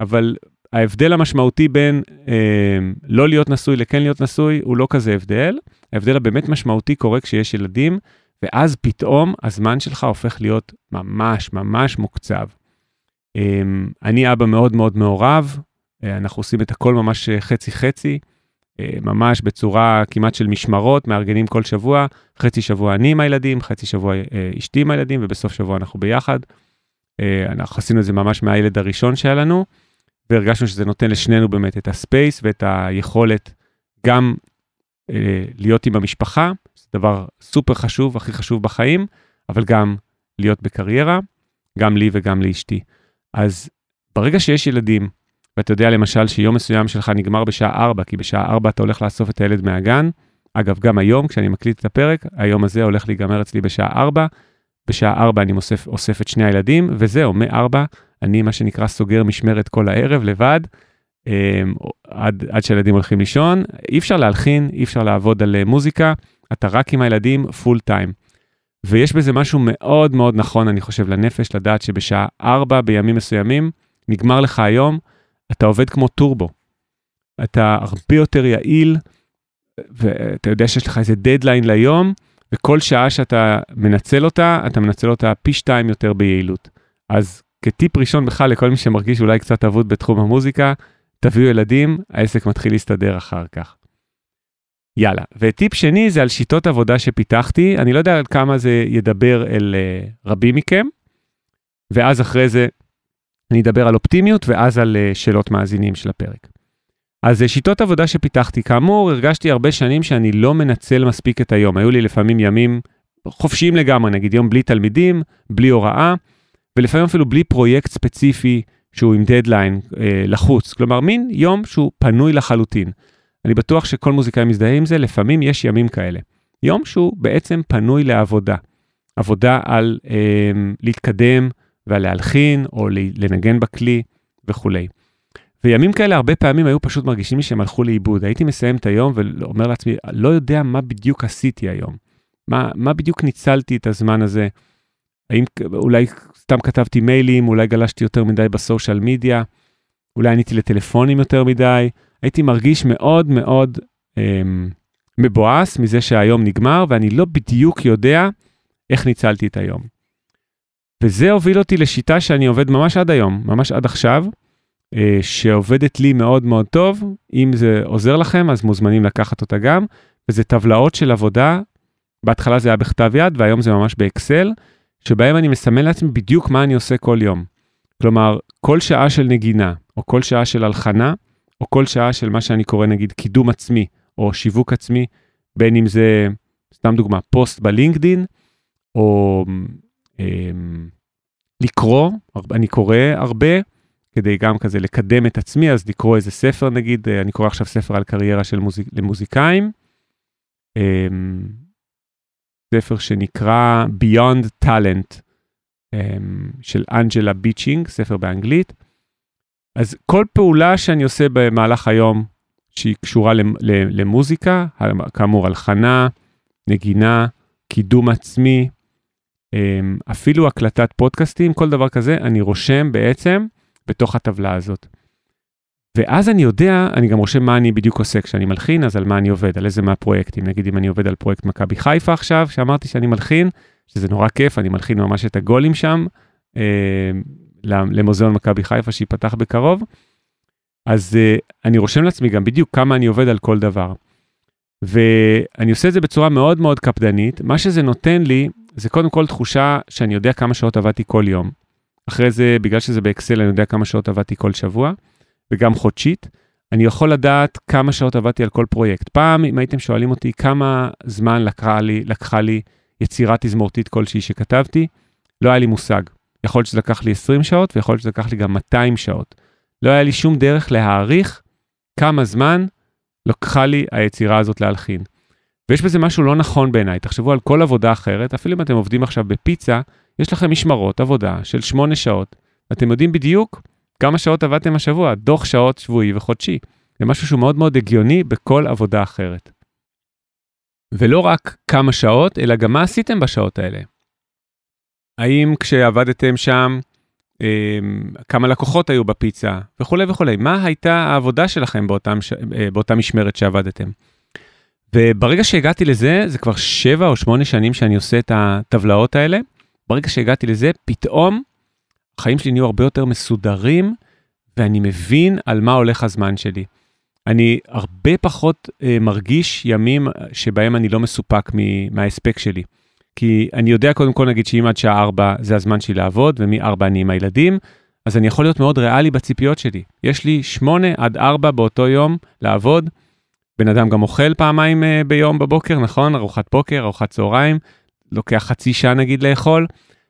אבל ההבדל המשמעותי בין אה, לא להיות נשוי לכן להיות נשוי הוא לא כזה הבדל. ההבדל הבאמת משמעותי קורה כשיש ילדים, ואז פתאום הזמן שלך הופך להיות ממש ממש מוקצב. אה, אני אבא מאוד מאוד מעורב, אה, אנחנו עושים את הכל ממש חצי חצי, אה, ממש בצורה כמעט של משמרות, מארגנים כל שבוע, חצי שבוע אני עם הילדים, חצי שבוע אה, אשתי עם הילדים, ובסוף שבוע אנחנו ביחד. אנחנו עשינו את זה ממש מהילד הראשון שהיה לנו. והרגשנו שזה נותן לשנינו באמת את הספייס ואת היכולת גם להיות עם המשפחה, זה דבר סופר חשוב, הכי חשוב בחיים, אבל גם להיות בקריירה, גם לי וגם לאשתי. אז ברגע שיש ילדים, ואתה יודע למשל שיום מסוים שלך נגמר בשעה 4, כי בשעה 4 אתה הולך לאסוף את הילד מהגן, אגב, גם היום, כשאני מקליט את הפרק, היום הזה הולך להיגמר אצלי בשעה 4, בשעה 4 אני אוסף, אוסף את שני הילדים, וזהו, מ-4 אני מה שנקרא סוגר משמרת כל הערב לבד, אמ, עד, עד שהילדים הולכים לישון. אי אפשר להלחין, אי אפשר לעבוד על אה, מוזיקה, אתה רק עם הילדים פול טיים. ויש בזה משהו מאוד מאוד נכון, אני חושב, לנפש, לדעת שבשעה 4 בימים מסוימים, נגמר לך היום, אתה עובד כמו טורבו. אתה הרבה יותר יעיל, ואתה יודע שיש לך איזה דדליין ליום, וכל שעה שאתה מנצל אותה, אתה מנצל אותה פי שתיים יותר ביעילות. אז כטיפ ראשון בכלל לכל מי שמרגיש אולי קצת אבוד בתחום המוזיקה, תביאו ילדים, העסק מתחיל להסתדר אחר כך. יאללה, וטיפ שני זה על שיטות עבודה שפיתחתי, אני לא יודע על כמה זה ידבר אל uh, רבים מכם, ואז אחרי זה אני אדבר על אופטימיות ואז על uh, שאלות מאזינים של הפרק. אז uh, שיטות עבודה שפיתחתי, כאמור, הרגשתי הרבה שנים שאני לא מנצל מספיק את היום, היו לי לפעמים ימים חופשיים לגמרי, נגיד יום בלי תלמידים, בלי הוראה, ולפעמים אפילו בלי פרויקט ספציפי שהוא עם דדליין אה, לחוץ, כלומר מין יום שהוא פנוי לחלוטין. אני בטוח שכל מוזיקאי מזדהה עם זה, לפעמים יש ימים כאלה. יום שהוא בעצם פנוי לעבודה. עבודה על אה, להתקדם ועל להלחין או לנגן בכלי וכולי. וימים כאלה הרבה פעמים היו פשוט מרגישים לי שהם הלכו לאיבוד. הייתי מסיים את היום ואומר לעצמי, לא יודע מה בדיוק עשיתי היום. מה, מה בדיוק ניצלתי את הזמן הזה? האם אולי סתם כתבתי מיילים, אולי גלשתי יותר מדי בסושיאל מדיה, אולי עניתי לטלפונים יותר מדי, הייתי מרגיש מאוד מאוד אמ, מבואס מזה שהיום נגמר, ואני לא בדיוק יודע איך ניצלתי את היום. וזה הוביל אותי לשיטה שאני עובד ממש עד היום, ממש עד עכשיו, אה, שעובדת לי מאוד מאוד טוב. אם זה עוזר לכם, אז מוזמנים לקחת אותה גם, וזה טבלאות של עבודה. בהתחלה זה היה בכתב יד, והיום זה ממש באקסל. שבהם אני מסמן לעצמי בדיוק מה אני עושה כל יום. כלומר, כל שעה של נגינה, או כל שעה של הלחנה, או כל שעה של מה שאני קורא נגיד קידום עצמי, או שיווק עצמי, בין אם זה, סתם דוגמה, פוסט בלינקדין, או אה, לקרוא, אני קורא הרבה, כדי גם כזה לקדם את עצמי, אז לקרוא איזה ספר נגיד, אה, אני קורא עכשיו ספר על קריירה של מוזיק, למוזיקאים. אה, ספר שנקרא Beyond Talent אמ, של אנג'לה ביצ'ינג, ספר באנגלית. אז כל פעולה שאני עושה במהלך היום שהיא קשורה למוזיקה, כאמור הלחנה, נגינה, קידום עצמי, אמ, אפילו הקלטת פודקאסטים, כל דבר כזה, אני רושם בעצם בתוך הטבלה הזאת. ואז אני יודע, אני גם רושם מה אני בדיוק עושה כשאני מלחין, אז על מה אני עובד, על איזה מהפרויקטים. נגיד אם אני עובד על פרויקט מכבי חיפה עכשיו, שאמרתי שאני מלחין, שזה נורא כיף, אני מלחין ממש את הגולים שם, אה, למוזיאון מכבי חיפה שייפתח בקרוב. אז אה, אני רושם לעצמי גם בדיוק כמה אני עובד על כל דבר. ואני עושה את זה בצורה מאוד מאוד קפדנית. מה שזה נותן לי, זה קודם כל תחושה שאני יודע כמה שעות עבדתי כל יום. אחרי זה, בגלל שזה באקסל, אני יודע כמה שעות עבדתי כל שבוע, וגם חודשית. אני יכול לדעת כמה שעות עבדתי על כל פרויקט. פעם, אם הייתם שואלים אותי כמה זמן לקחה לי, לקחה לי יצירה תזמורתית כלשהי שכתבתי, לא היה לי מושג. יכול להיות שזה לקח לי 20 שעות, ויכול להיות שזה לקח לי גם 200 שעות. לא היה לי שום דרך להעריך כמה זמן לקחה לי היצירה הזאת להלחין. ויש בזה משהו לא נכון בעיניי, תחשבו על כל עבודה אחרת, אפילו אם אתם עובדים עכשיו בפיצה, יש לכם משמרות עבודה של 8 שעות. אתם יודעים בדיוק כמה שעות עבדתם השבוע, דוח שעות שבועי וחודשי. זה משהו שהוא מאוד מאוד הגיוני בכל עבודה אחרת. ולא רק כמה שעות, אלא גם מה עשיתם בשעות האלה. האם כשעבדתם שם, אה, כמה לקוחות היו בפיצה וכולי וכולי, מה הייתה העבודה שלכם באותם, אה, באותה משמרת שעבדתם. וברגע שהגעתי לזה, זה כבר שבע או שמונה שנים שאני עושה את הטבלאות האלה, ברגע שהגעתי לזה, פתאום החיים שלי נהיו הרבה יותר מסודרים, ואני מבין על מה הולך הזמן שלי. אני הרבה פחות אה, מרגיש ימים שבהם אני לא מסופק מההספק שלי. כי אני יודע קודם כל נגיד שאם עד שעה 4 זה הזמן שלי לעבוד, ומ-4 אני עם הילדים, אז אני יכול להיות מאוד ריאלי בציפיות שלי. יש לי 8 עד 4 באותו יום לעבוד. בן אדם גם אוכל פעמיים uh, ביום בבוקר, נכון? ארוחת בוקר, ארוחת צהריים, לוקח חצי שעה נגיד לאכול.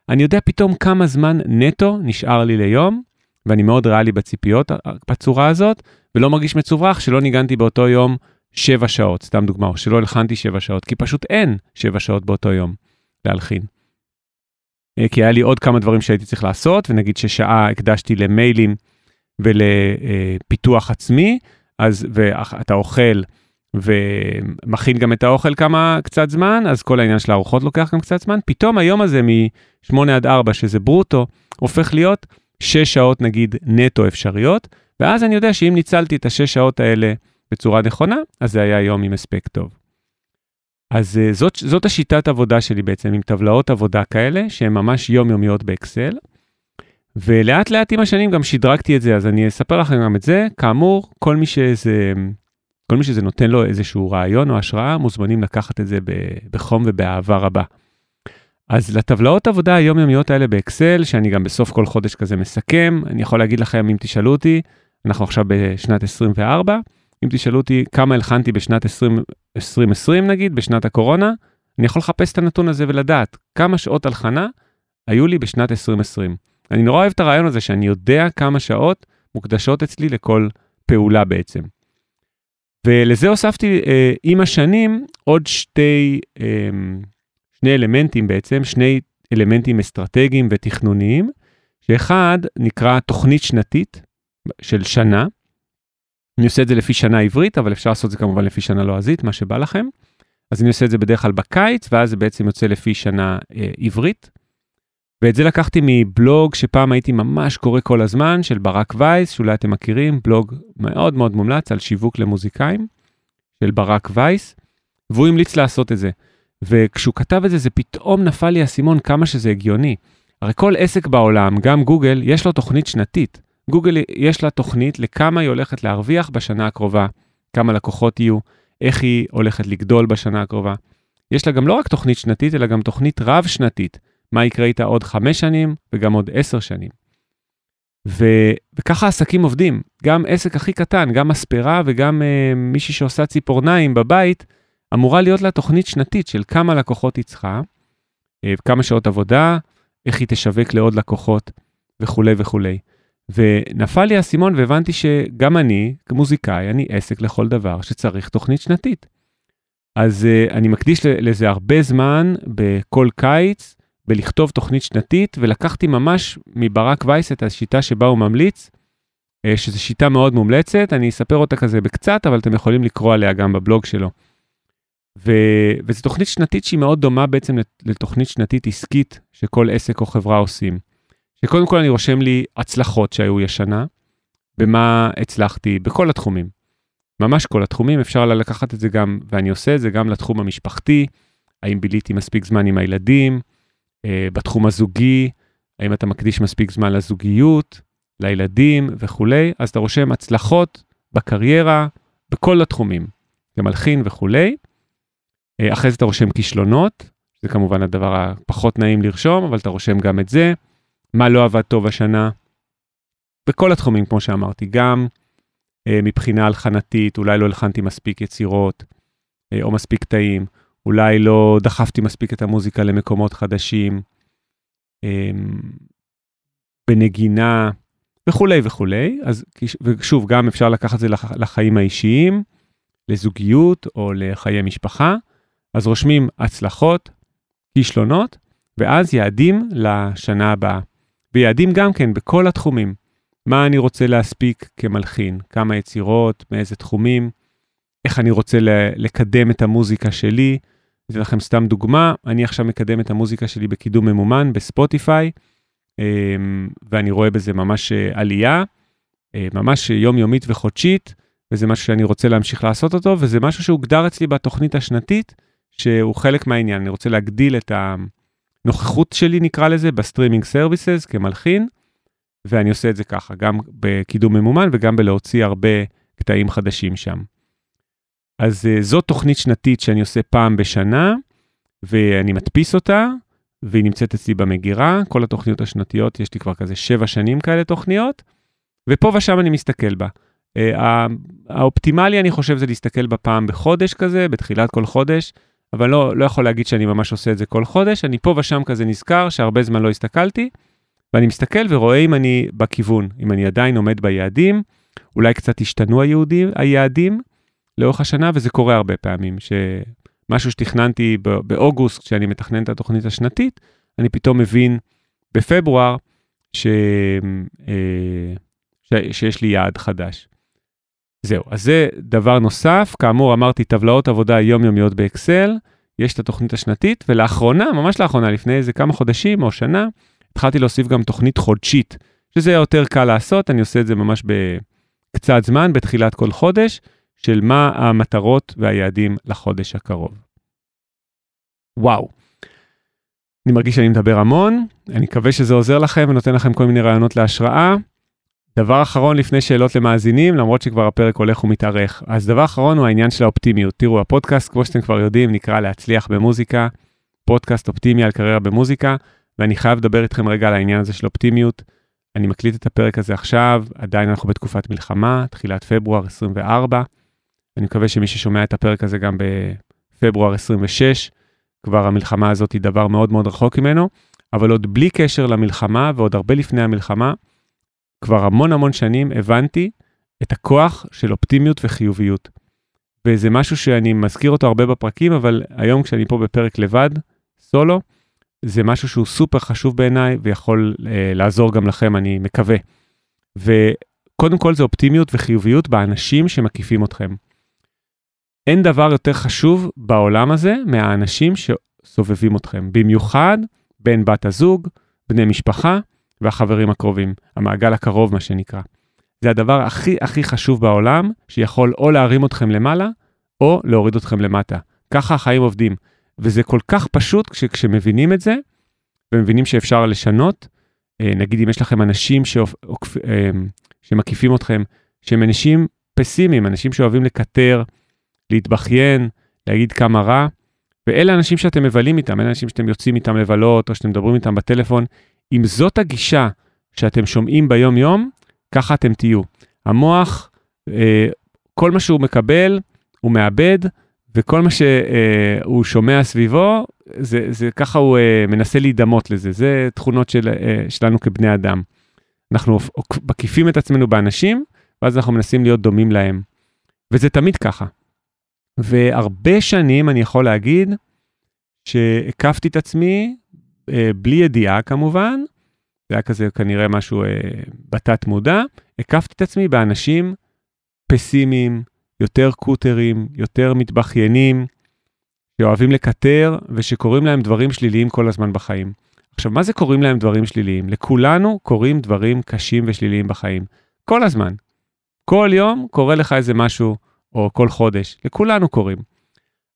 אני יודע פתאום כמה זמן נטו נשאר לי ליום, ואני מאוד ריאלי בציפיות אה, בצורה הזאת, ולא מרגיש מצוברח שלא ניגנתי באותו יום 7 שעות, סתם דוגמה, או שלא הלחנתי 7 שעות, כי פשוט אין 7 שעות באותו יום. להלחין. אה, כי היה לי עוד כמה דברים שהייתי צריך לעשות, ונגיד ששעה הקדשתי למיילים ולפיתוח עצמי, אז ואתה אוכל ומכין גם את האוכל כמה קצת זמן, אז כל העניין של הארוחות לוקח גם קצת זמן. פתאום היום הזה מ-8 עד 4, שזה ברוטו, הופך להיות 6 שעות נגיד נטו אפשריות, ואז אני יודע שאם ניצלתי את ה-6 שעות האלה בצורה נכונה, אז זה היה יום עם הספק טוב. אז uh, זאת, זאת השיטת עבודה שלי בעצם, עם טבלאות עבודה כאלה, שהן ממש יומיומיות באקסל. ולאט לאט עם השנים גם שדרגתי את זה, אז אני אספר לכם גם את זה. כאמור, כל מי שזה, כל מי שזה נותן לו איזשהו רעיון או השראה, מוזמנים לקחת את זה בחום ובאהבה רבה. אז לטבלאות עבודה היומיומיות האלה באקסל, שאני גם בסוף כל חודש כזה מסכם, אני יכול להגיד לכם, אם תשאלו אותי, אנחנו עכשיו בשנת 24, אם תשאלו אותי כמה הלחנתי בשנת 20, 2020 נגיד, בשנת הקורונה, אני יכול לחפש את הנתון הזה ולדעת כמה שעות הלחנה היו לי בשנת 2020. אני נורא אוהב את הרעיון הזה שאני יודע כמה שעות מוקדשות אצלי לכל פעולה בעצם. ולזה הוספתי אה, עם השנים עוד שתי, אה, שני אלמנטים בעצם, שני אלמנטים אסטרטגיים ותכנוניים, שאחד נקרא תוכנית שנתית של שנה, אני עושה את זה לפי שנה עברית, אבל אפשר לעשות את זה כמובן לפי שנה לועזית, מה שבא לכם. אז אני עושה את זה בדרך כלל בקיץ, ואז זה בעצם יוצא לפי שנה אה, עברית. ואת זה לקחתי מבלוג שפעם הייתי ממש קורא כל הזמן, של ברק וייס, שאולי אתם מכירים, בלוג מאוד מאוד מומלץ על שיווק למוזיקאים, של ברק וייס, והוא המליץ לעשות את זה. וכשהוא כתב את זה, זה פתאום נפל לי האסימון כמה שזה הגיוני. הרי כל עסק בעולם, גם גוגל, יש לו תוכנית שנתית. גוגל יש לה תוכנית לכמה היא הולכת להרוויח בשנה הקרובה, כמה לקוחות יהיו, איך היא הולכת לגדול בשנה הקרובה. יש לה גם לא רק תוכנית שנתית, אלא גם תוכנית רב-שנתית, מה יקרה איתה עוד חמש שנים וגם עוד עשר שנים. ו... וככה עסקים עובדים, גם עסק הכי קטן, גם מספרה וגם uh, מישהי שעושה ציפורניים בבית, אמורה להיות לה תוכנית שנתית של כמה לקוחות היא צריכה, uh, כמה שעות עבודה, איך היא תשווק לעוד לקוחות וכולי וכולי. ונפל לי האסימון והבנתי שגם אני, כמוזיקאי, אני עסק לכל דבר שצריך תוכנית שנתית. אז uh, אני מקדיש לזה הרבה זמן בכל קיץ, בלכתוב תוכנית שנתית, ולקחתי ממש מברק וייס את השיטה שבה הוא ממליץ, uh, שזו שיטה מאוד מומלצת, אני אספר אותה כזה בקצת, אבל אתם יכולים לקרוא עליה גם בבלוג שלו. ו... וזו תוכנית שנתית שהיא מאוד דומה בעצם לתוכנית שנתית עסקית שכל עסק או חברה עושים. שקודם כל אני רושם לי הצלחות שהיו ישנה, במה הצלחתי, בכל התחומים. ממש כל התחומים, אפשר לקחת את זה גם, ואני עושה את זה גם לתחום המשפחתי, האם ביליתי מספיק זמן עם הילדים, אה, בתחום הזוגי, האם אתה מקדיש מספיק זמן לזוגיות, לילדים וכולי, אז אתה רושם הצלחות בקריירה, בכל התחומים, כמלחין וכולי. אה, אחרי זה אתה רושם כישלונות, זה כמובן הדבר הפחות נעים לרשום, אבל אתה רושם גם את זה. מה לא עבד טוב השנה. בכל התחומים, כמו שאמרתי, גם אה, מבחינה הלחנתית, אולי לא הלחנתי מספיק יצירות, אה, או מספיק קטעים, אולי לא דחפתי מספיק את המוזיקה למקומות חדשים, אה, בנגינה וכולי וכולי. אז ושוב, גם אפשר לקחת את זה לח, לחיים האישיים, לזוגיות או לחיי משפחה. אז רושמים הצלחות, כישלונות, ואז יעדים לשנה הבאה. ויעדים גם כן בכל התחומים. מה אני רוצה להספיק כמלחין, כמה יצירות, מאיזה תחומים, איך אני רוצה לקדם את המוזיקה שלי. אתן לכם סתם דוגמה, אני עכשיו מקדם את המוזיקה שלי בקידום ממומן בספוטיפיי, אמ, ואני רואה בזה ממש אה, עלייה, אה, ממש יומיומית וחודשית, וזה משהו שאני רוצה להמשיך לעשות אותו, וזה משהו שהוגדר אצלי בתוכנית השנתית, שהוא חלק מהעניין. אני רוצה להגדיל את הנוכחות שלי, נקרא לזה, ב streaming services כמלחין, ואני עושה את זה ככה, גם בקידום ממומן וגם בלהוציא הרבה קטעים חדשים שם. אז uh, זו תוכנית שנתית שאני עושה פעם בשנה, ואני מדפיס אותה, והיא נמצאת אצלי במגירה. כל התוכניות השנתיות, יש לי כבר כזה שבע שנים כאלה תוכניות, ופה ושם אני מסתכל בה. Uh, האופטימלי, אני חושב, זה להסתכל בה פעם בחודש כזה, בתחילת כל חודש, אבל לא, לא יכול להגיד שאני ממש עושה את זה כל חודש. אני פה ושם כזה נזכר שהרבה זמן לא הסתכלתי, ואני מסתכל ורואה אם אני בכיוון, אם אני עדיין עומד ביעדים, אולי קצת השתנו היהודים, היעדים לאורך השנה, וזה קורה הרבה פעמים, שמשהו שתכננתי באוגוסט, כשאני מתכנן את התוכנית השנתית, אני פתאום מבין בפברואר ש... אה, ש... שיש לי יעד חדש. זהו, אז זה דבר נוסף, כאמור אמרתי טבלאות עבודה יומיומיות באקסל, יש את התוכנית השנתית, ולאחרונה, ממש לאחרונה, לפני איזה כמה חודשים או שנה, התחלתי להוסיף גם תוכנית חודשית, שזה יותר קל לעשות, אני עושה את זה ממש בקצת זמן, בתחילת כל חודש, של מה המטרות והיעדים לחודש הקרוב. וואו. אני מרגיש שאני מדבר המון, אני מקווה שזה עוזר לכם ונותן לכם כל מיני רעיונות להשראה. דבר אחרון לפני שאלות למאזינים, למרות שכבר הפרק הולך ומתארך. אז דבר אחרון הוא העניין של האופטימיות. תראו, הפודקאסט, כמו שאתם כבר יודעים, נקרא להצליח במוזיקה, פודקאסט אופטימי על קריירה במוזיקה. ואני חייב לדבר איתכם רגע על העניין הזה של אופטימיות. אני מקליט את הפרק הזה עכשיו, עדיין אנחנו בתקופת מלחמה, תחילת פברואר 24. אני מקווה שמי ששומע את הפרק הזה גם בפברואר 26, כבר המלחמה הזאת היא דבר מאוד מאוד רחוק ממנו, אבל עוד בלי קשר למלחמה ועוד הרבה לפני המלחמה, כבר המון המון שנים הבנתי את הכוח של אופטימיות וחיוביות. וזה משהו שאני מזכיר אותו הרבה בפרקים, אבל היום כשאני פה בפרק לבד, סולו, זה משהו שהוא סופר חשוב בעיניי ויכול אה, לעזור גם לכם, אני מקווה. וקודם כל זה אופטימיות וחיוביות באנשים שמקיפים אתכם. אין דבר יותר חשוב בעולם הזה מהאנשים שסובבים אתכם, במיוחד בין בת הזוג, בני משפחה והחברים הקרובים, המעגל הקרוב מה שנקרא. זה הדבר הכי הכי חשוב בעולם, שיכול או להרים אתכם למעלה, או להוריד אתכם למטה. ככה החיים עובדים. וזה כל כך פשוט כש, כשמבינים את זה, ומבינים שאפשר לשנות. אה, נגיד אם יש לכם אנשים שאופ, אה, שמקיפים אתכם, שהם אנשים פסימיים, אנשים שאוהבים לקטר, להתבכיין, להגיד כמה רע, ואלה האנשים שאתם מבלים איתם, אלה האנשים שאתם יוצאים איתם לבלות, או שאתם מדברים איתם בטלפון. אם זאת הגישה שאתם שומעים ביום-יום, ככה אתם תהיו. המוח, אה, כל מה שהוא מקבל, הוא מאבד, וכל מה שהוא שומע סביבו, זה, זה ככה הוא uh, מנסה להידמות לזה, זה תכונות של, uh, שלנו כבני אדם. אנחנו מקיפים את עצמנו באנשים, ואז אנחנו מנסים להיות דומים להם. וזה תמיד ככה. והרבה שנים אני יכול להגיד שהקפתי את עצמי, בלי ידיעה כמובן, זה היה כזה כנראה משהו uh, בתת מודע, הקפתי את עצמי באנשים פסימיים, יותר קוטרים, יותר מתבכיינים, שאוהבים לקטר ושקורים להם דברים שליליים כל הזמן בחיים. עכשיו, מה זה קורים להם דברים שליליים? לכולנו קורים דברים קשים ושליליים בחיים. כל הזמן. כל יום קורה לך איזה משהו, או כל חודש. לכולנו קורים.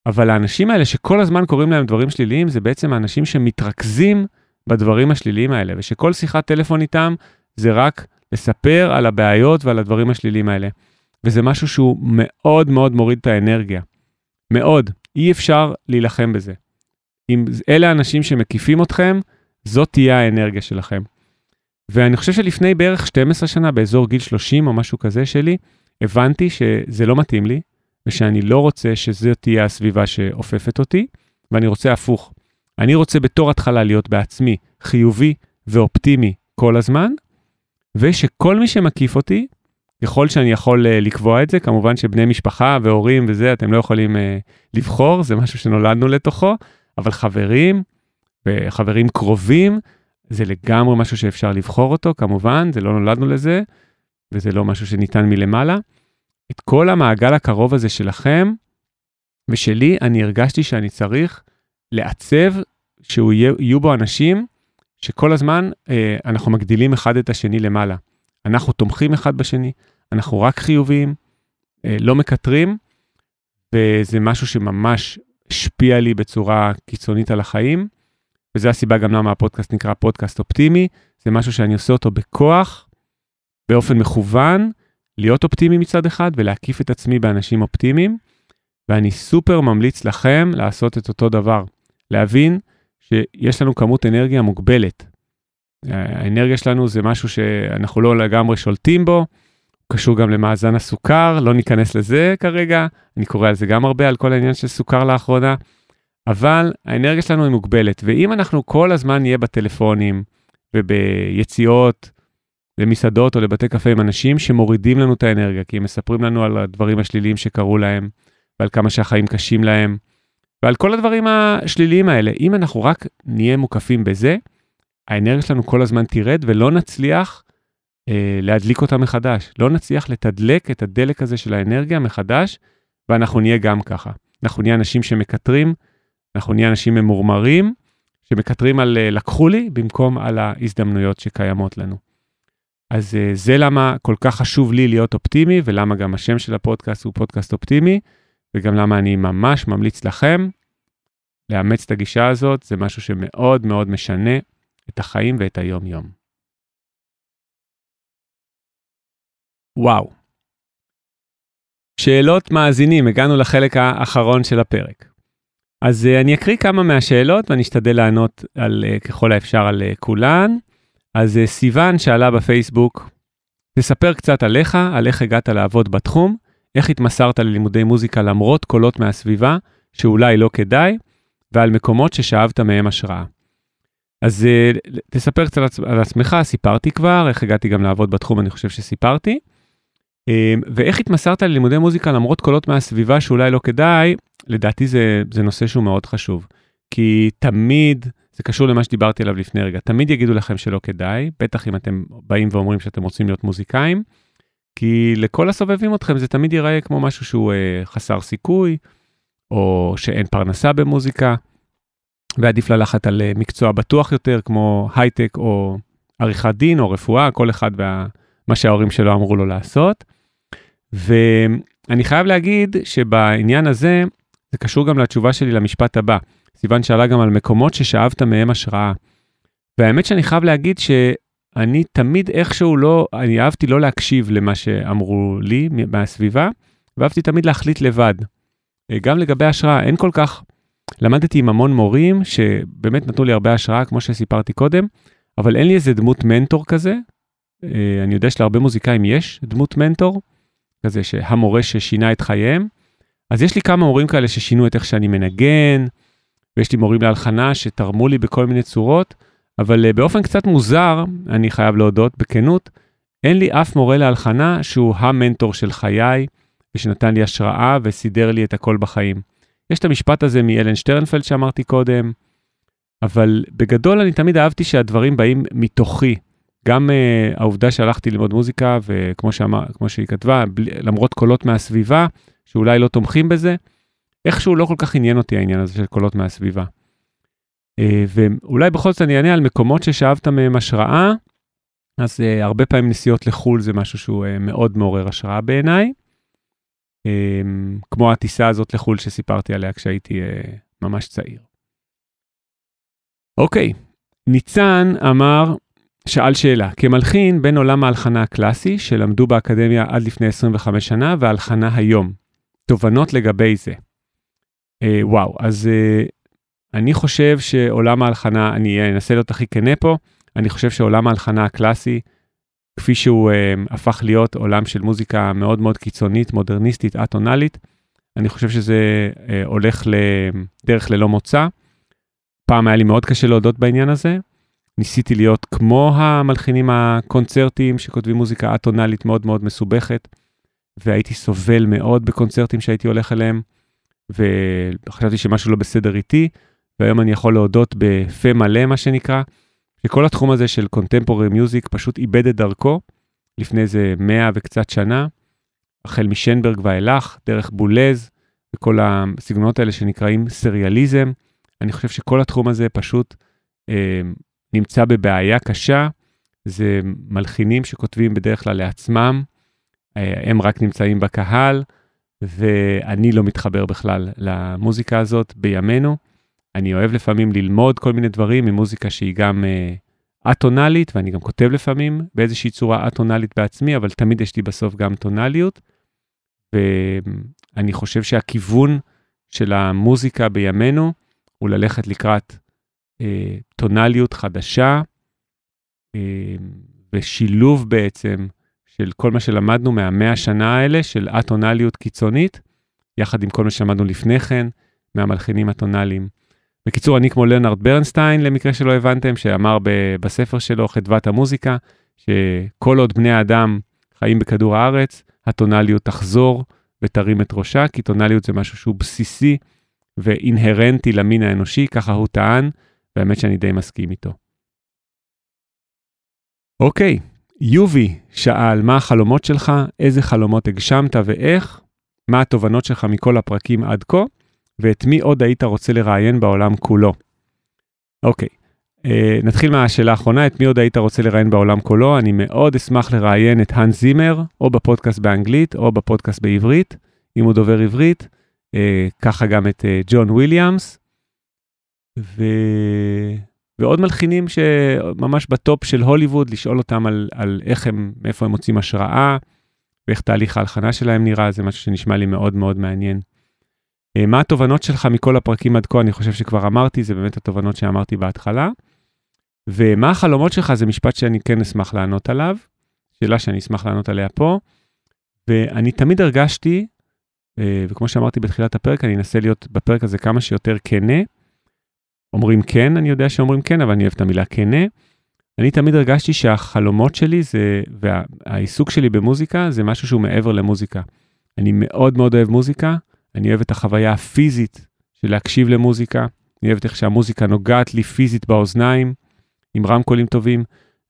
אבל האנשים האלה שכל הזמן קורים להם דברים שליליים, זה בעצם האנשים שמתרכזים בדברים השליליים האלה, ושכל שיחת טלפון איתם זה רק לספר על הבעיות ועל הדברים השליליים האלה. וזה משהו שהוא מאוד מאוד מוריד את האנרגיה. מאוד. אי אפשר להילחם בזה. אם אלה האנשים שמקיפים אתכם, זאת תהיה האנרגיה שלכם. ואני חושב שלפני בערך 12 שנה, באזור גיל 30 או משהו כזה שלי, הבנתי שזה לא מתאים לי, ושאני לא רוצה שזאת תהיה הסביבה שאופפת אותי, ואני רוצה הפוך. אני רוצה בתור התחלה להיות בעצמי חיובי ואופטימי כל הזמן, ושכל מי שמקיף אותי, ככל שאני יכול uh, לקבוע את זה, כמובן שבני משפחה והורים וזה, אתם לא יכולים uh, לבחור, זה משהו שנולדנו לתוכו, אבל חברים וחברים קרובים, זה לגמרי משהו שאפשר לבחור אותו, כמובן, זה לא נולדנו לזה, וזה לא משהו שניתן מלמעלה. את כל המעגל הקרוב הזה שלכם ושלי, אני הרגשתי שאני צריך לעצב שיהיו בו אנשים שכל הזמן אה, אנחנו מגדילים אחד את השני למעלה. אנחנו תומכים אחד בשני, אנחנו רק חיוביים, אה, לא מקטרים, וזה משהו שממש השפיע לי בצורה קיצונית על החיים, וזו הסיבה גם למה הפודקאסט נקרא פודקאסט אופטימי, זה משהו שאני עושה אותו בכוח, באופן מכוון, להיות אופטימי מצד אחד ולהקיף את עצמי באנשים אופטימיים, ואני סופר ממליץ לכם לעשות את אותו דבר, להבין שיש לנו כמות אנרגיה מוגבלת. האנרגיה שלנו זה משהו שאנחנו לא לגמרי שולטים בו, קשור גם למאזן הסוכר, לא ניכנס לזה כרגע, אני קורא על זה גם הרבה, על כל העניין של סוכר לאחרונה, אבל האנרגיה שלנו היא מוגבלת, ואם אנחנו כל הזמן נהיה בטלפונים וביציאות למסעדות או לבתי קפה עם אנשים שמורידים לנו את האנרגיה, כי הם מספרים לנו על הדברים השליליים שקרו להם, ועל כמה שהחיים קשים להם, ועל כל הדברים השליליים האלה. אם אנחנו רק נהיה מוקפים בזה, האנרגיה שלנו כל הזמן תרד ולא נצליח אה, להדליק אותה מחדש. לא נצליח לתדלק את הדלק הזה של האנרגיה מחדש, ואנחנו נהיה גם ככה. אנחנו נהיה אנשים שמקטרים, אנחנו נהיה אנשים ממורמרים, שמקטרים על אה, לקחו לי במקום על ההזדמנויות שקיימות לנו. אז אה, זה למה כל כך חשוב לי להיות אופטימי, ולמה גם השם של הפודקאסט הוא פודקאסט אופטימי, וגם למה אני ממש ממליץ לכם לאמץ את הגישה הזאת, זה משהו שמאוד מאוד משנה את החיים ואת היום-יום. וואו. שאלות מאזינים, הגענו לחלק האחרון של הפרק. אז uh, אני אקריא כמה מהשאלות ואני אשתדל לענות על uh, ככל האפשר על כולן. אז uh, סיוון שאלה בפייסבוק, תספר קצת עליך, על איך הגעת לעבוד בתחום, איך התמסרת ללימודי מוזיקה למרות קולות מהסביבה, שאולי לא כדאי, ועל מקומות ששאבת מהם השראה. אז uh, תספר קצת על עצמך, סיפרתי כבר, איך הגעתי גם לעבוד בתחום, אני חושב שסיפרתי. Uh, ואיך התמסרת ללימודי מוזיקה למרות קולות מהסביבה שאולי לא כדאי, לדעתי זה, זה נושא שהוא מאוד חשוב. כי תמיד, זה קשור למה שדיברתי עליו לפני רגע, תמיד יגידו לכם שלא כדאי, בטח אם אתם באים ואומרים שאתם רוצים להיות מוזיקאים, כי לכל הסובבים אתכם זה תמיד ייראה כמו משהו שהוא uh, חסר סיכוי, או שאין פרנסה במוזיקה. ועדיף ללכת על אה, מקצוע בטוח יותר, כמו הייטק או עריכת דין או רפואה, כל אחד ומה שההורים שלו אמרו לו לעשות. ואני חייב להגיד שבעניין הזה, זה קשור גם לתשובה שלי למשפט הבא. סיוון שאלה גם על מקומות ששאבת מהם השראה. והאמת שאני חייב להגיד שאני תמיד איכשהו לא, אני אהבתי לא להקשיב למה שאמרו לי מהסביבה, ואהבתי תמיד להחליט לבד. אה, גם לגבי השראה, אין כל כך למדתי עם המון מורים שבאמת נתנו לי הרבה השראה, כמו שסיפרתי קודם, אבל אין לי איזה דמות מנטור כזה. אה, אני יודע שלהרבה מוזיקאים יש דמות מנטור, כזה שהמורה ששינה את חייהם. אז יש לי כמה מורים כאלה ששינו את איך שאני מנגן, ויש לי מורים להלחנה שתרמו לי בכל מיני צורות, אבל אה, באופן קצת מוזר, אני חייב להודות בכנות, אין לי אף מורה להלחנה שהוא המנטור של חיי, ושנתן לי השראה וסידר לי את הכל בחיים. יש את המשפט הזה מאלן שטרנפלד שאמרתי קודם, אבל בגדול אני תמיד אהבתי שהדברים באים מתוכי. גם uh, העובדה שהלכתי ללמוד מוזיקה, וכמו שאמר, שהיא כתבה, בלי, למרות קולות מהסביבה, שאולי לא תומכים בזה, איכשהו לא כל כך עניין אותי העניין הזה של קולות מהסביבה. Uh, ואולי בכל זאת אני אענה על מקומות ששאבת מהם השראה, אז uh, הרבה פעמים נסיעות לחו"ל זה משהו שהוא uh, מאוד מעורר השראה בעיניי. אמ, כמו הטיסה הזאת לחו"ל שסיפרתי עליה כשהייתי אה, ממש צעיר. אוקיי, ניצן אמר, שאל שאלה, כמלחין בין עולם ההלחנה הקלאסי, שלמדו באקדמיה עד לפני 25 שנה, והלחנה היום. תובנות לגבי זה. אה, וואו, אז אה, אני חושב שעולם ההלחנה, אני אנסה להיות הכי כנה פה, אני חושב שעולם ההלחנה הקלאסי, כפי שהוא אה, הפך להיות עולם של מוזיקה מאוד מאוד קיצונית, מודרניסטית, אטונאלית, אני חושב שזה אה, הולך לדרך ללא מוצא. פעם היה לי מאוד קשה להודות בעניין הזה. ניסיתי להיות כמו המלחינים הקונצרטיים שכותבים מוזיקה אטונאלית מאוד מאוד מסובכת, והייתי סובל מאוד בקונצרטים שהייתי הולך אליהם, וחשבתי שמשהו לא בסדר איתי, והיום אני יכול להודות בפה מלא, מה שנקרא, שכל התחום הזה של קונטמפורי מיוזיק פשוט איבד את דרכו לפני איזה מאה וקצת שנה, החל משנברג ואילך, דרך בולז, וכל הסגנונות האלה שנקראים סריאליזם. אני חושב שכל התחום הזה פשוט אה, נמצא בבעיה קשה. זה מלחינים שכותבים בדרך כלל לעצמם, אה, הם רק נמצאים בקהל, ואני לא מתחבר בכלל למוזיקה הזאת בימינו. אני אוהב לפעמים ללמוד כל מיני דברים ממוזיקה שהיא גם אה, אטונאלית, ואני גם כותב לפעמים באיזושהי צורה אטונאלית בעצמי, אבל תמיד יש לי בסוף גם טונאליות. ואני חושב שהכיוון של המוזיקה בימינו הוא ללכת לקראת אה, טונאליות חדשה, אה, ושילוב בעצם של כל מה שלמדנו מהמאה השנה האלה, של אטונאליות קיצונית, יחד עם כל מה שלמדנו לפני כן, מהמלחינים הטונאליים. בקיצור, אני כמו לרנרד ברנסטיין, למקרה שלא הבנתם, שאמר ב- בספר שלו, חדוות המוזיקה, שכל עוד בני האדם חיים בכדור הארץ, הטונאליות תחזור ותרים את ראשה, כי טונאליות זה משהו שהוא בסיסי ואינהרנטי למין האנושי, ככה הוא טען, והאמת שאני די מסכים איתו. אוקיי, יובי שאל, מה החלומות שלך, איזה חלומות הגשמת ואיך, מה התובנות שלך מכל הפרקים עד כה, ואת מי עוד היית רוצה לראיין בעולם כולו. אוקיי, אה, נתחיל מהשאלה האחרונה, את מי עוד היית רוצה לראיין בעולם כולו? אני מאוד אשמח לראיין את האנס זימר, או בפודקאסט באנגלית, או בפודקאסט בעברית, אם הוא דובר עברית, אה, ככה גם את אה, ג'ון וויליאמס, ו... ועוד מלחינים שממש בטופ של הוליווד, לשאול אותם על, על איך הם, מאיפה הם מוצאים השראה, ואיך תהליך ההלחנה שלהם נראה, זה משהו שנשמע לי מאוד מאוד מעניין. אה, מה התובנות שלך מכל הפרקים עד כה? אני חושב שכבר אמרתי, זה באמת התובנות שאמרתי בהתחלה. ומה החלומות שלך? זה משפט שאני כן אשמח לענות עליו, שאלה שאני אשמח לענות עליה פה. ואני תמיד הרגשתי, אה, וכמו שאמרתי בתחילת הפרק, אני אנסה להיות בפרק הזה כמה שיותר כנה. אומרים כן, אני יודע שאומרים כן, אבל אני אוהב את המילה כנה. אני תמיד הרגשתי שהחלומות שלי זה, והעיסוק שלי במוזיקה זה משהו שהוא מעבר למוזיקה. אני מאוד מאוד אוהב מוזיקה, אני אוהב את החוויה הפיזית של להקשיב למוזיקה, אני אוהב איך שהמוזיקה נוגעת לי פיזית באוזניים, עם רמקולים טובים.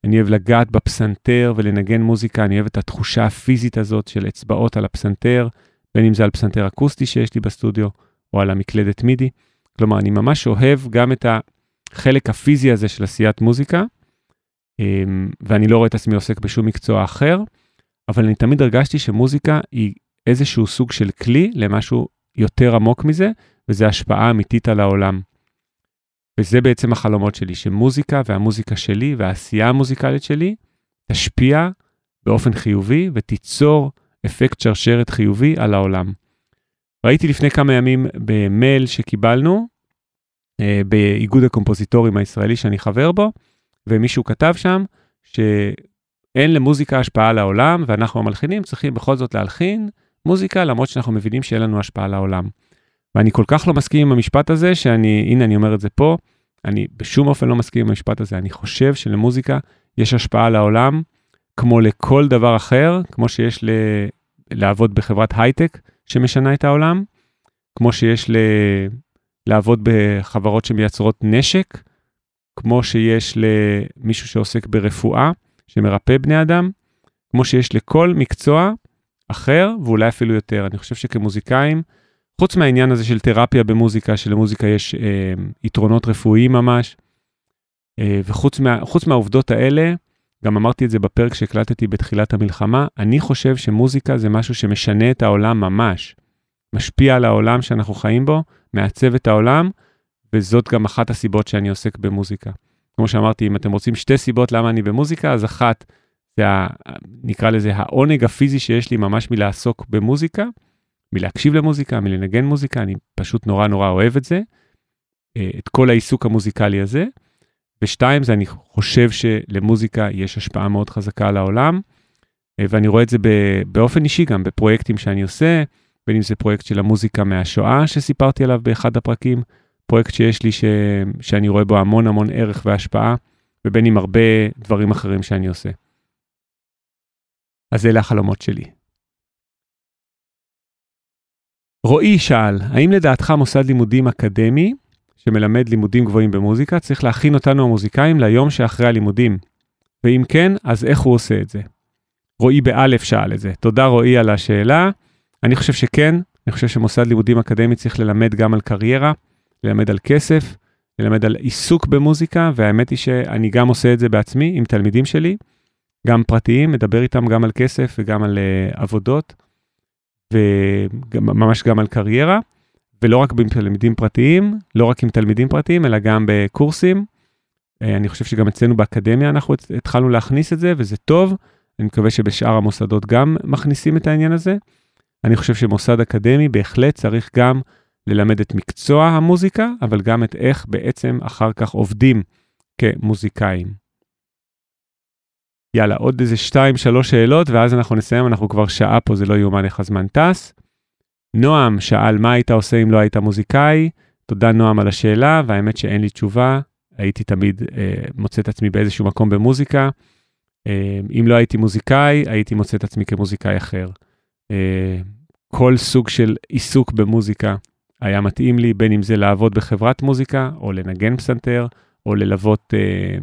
אני אוהב לגעת בפסנתר ולנגן מוזיקה, אני אוהב את התחושה הפיזית הזאת של אצבעות על הפסנתר, בין אם זה על פסנתר אקוסטי שיש לי בסטודיו, או על המקלדת מידי. כלומר, אני ממש אוהב גם את החלק הפיזי הזה של עשיית מוזיקה, אמ, ואני לא רואה את עצמי עוסק בשום מקצוע אחר, אבל אני תמיד הרגשתי שמוזיקה היא איזשהו סוג של כלי למשהו יותר עמוק מזה, וזה השפעה אמיתית על העולם. וזה בעצם החלומות שלי, שמוזיקה והמוזיקה שלי והעשייה המוזיקלית שלי תשפיע באופן חיובי ותיצור אפקט שרשרת חיובי על העולם. ראיתי לפני כמה ימים במייל שקיבלנו אה, באיגוד הקומפוזיטורים הישראלי שאני חבר בו, ומישהו כתב שם שאין למוזיקה השפעה על העולם, ואנחנו המלחינים צריכים בכל זאת להלחין מוזיקה, למרות שאנחנו מבינים שאין לנו השפעה על העולם. ואני כל כך לא מסכים עם המשפט הזה, שאני, הנה אני אומר את זה פה, אני בשום אופן לא מסכים עם המשפט הזה, אני חושב שלמוזיקה יש השפעה על העולם, כמו לכל דבר אחר, כמו שיש ל... לעבוד בחברת הייטק שמשנה את העולם, כמו שיש ל... לעבוד בחברות שמייצרות נשק, כמו שיש למישהו שעוסק ברפואה, שמרפא בני אדם, כמו שיש לכל מקצוע אחר, ואולי אפילו יותר. אני חושב שכמוזיקאים, חוץ מהעניין הזה של תרפיה במוזיקה, שלמוזיקה יש אה, יתרונות רפואיים ממש, אה, וחוץ מה, מהעובדות האלה, גם אמרתי את זה בפרק שהקלטתי בתחילת המלחמה, אני חושב שמוזיקה זה משהו שמשנה את העולם ממש. משפיע על העולם שאנחנו חיים בו, מעצב את העולם, וזאת גם אחת הסיבות שאני עוסק במוזיקה. כמו שאמרתי, אם אתם רוצים שתי סיבות למה אני במוזיקה, אז אחת, זה ה, נקרא לזה העונג הפיזי שיש לי ממש מלעסוק במוזיקה, מלהקשיב למוזיקה, מלנגן מוזיקה, אני פשוט נורא נורא אוהב את זה, אה, את כל העיסוק המוזיקלי הזה. ושתיים, זה אני חושב שלמוזיקה יש השפעה מאוד חזקה על העולם, אה, ואני רואה את זה באופן אישי גם בפרויקטים שאני עושה, בין אם זה פרויקט של המוזיקה מהשואה שסיפרתי עליו באחד הפרקים, פרויקט שיש לי ש... שאני רואה בו המון המון ערך והשפעה, ובין אם הרבה דברים אחרים שאני עושה. אז אלה החלומות שלי. רועי שאל, האם לדעתך מוסד לימודים אקדמי שמלמד לימודים גבוהים במוזיקה צריך להכין אותנו המוזיקאים ליום שאחרי הלימודים? ואם כן, אז איך הוא עושה את זה? רועי באלף שאל את זה. תודה רועי על השאלה. אני חושב שכן, אני חושב שמוסד לימודים אקדמי צריך ללמד גם על קריירה, ללמד על כסף, ללמד על עיסוק במוזיקה, והאמת היא שאני גם עושה את זה בעצמי עם תלמידים שלי, גם פרטיים, מדבר איתם גם על כסף וגם על uh, עבודות, וממש גם על קריירה, ולא רק עם תלמידים פרטיים, לא רק עם תלמידים פרטיים, אלא גם בקורסים. Uh, אני חושב שגם אצלנו באקדמיה אנחנו התחלנו להכניס את זה, וזה טוב. אני מקווה שבשאר המוסדות גם מכניסים את העניין הזה. אני חושב שמוסד אקדמי בהחלט צריך גם ללמד את מקצוע המוזיקה, אבל גם את איך בעצם אחר כך עובדים כמוזיקאים. יאללה, עוד איזה שתיים, שלוש שאלות, ואז אנחנו נסיים, אנחנו כבר שעה פה, זה לא יאומן איך הזמן טס. נועם שאל, מה היית עושה אם לא היית מוזיקאי? תודה, נועם, על השאלה, והאמת שאין לי תשובה. הייתי תמיד אה, מוצא את עצמי באיזשהו מקום במוזיקה. אה, אם לא הייתי מוזיקאי, הייתי מוצא את עצמי כמוזיקאי אחר. אה, כל סוג של עיסוק במוזיקה היה מתאים לי, בין אם זה לעבוד בחברת מוזיקה, או לנגן פסנתר, או ללוות, אה,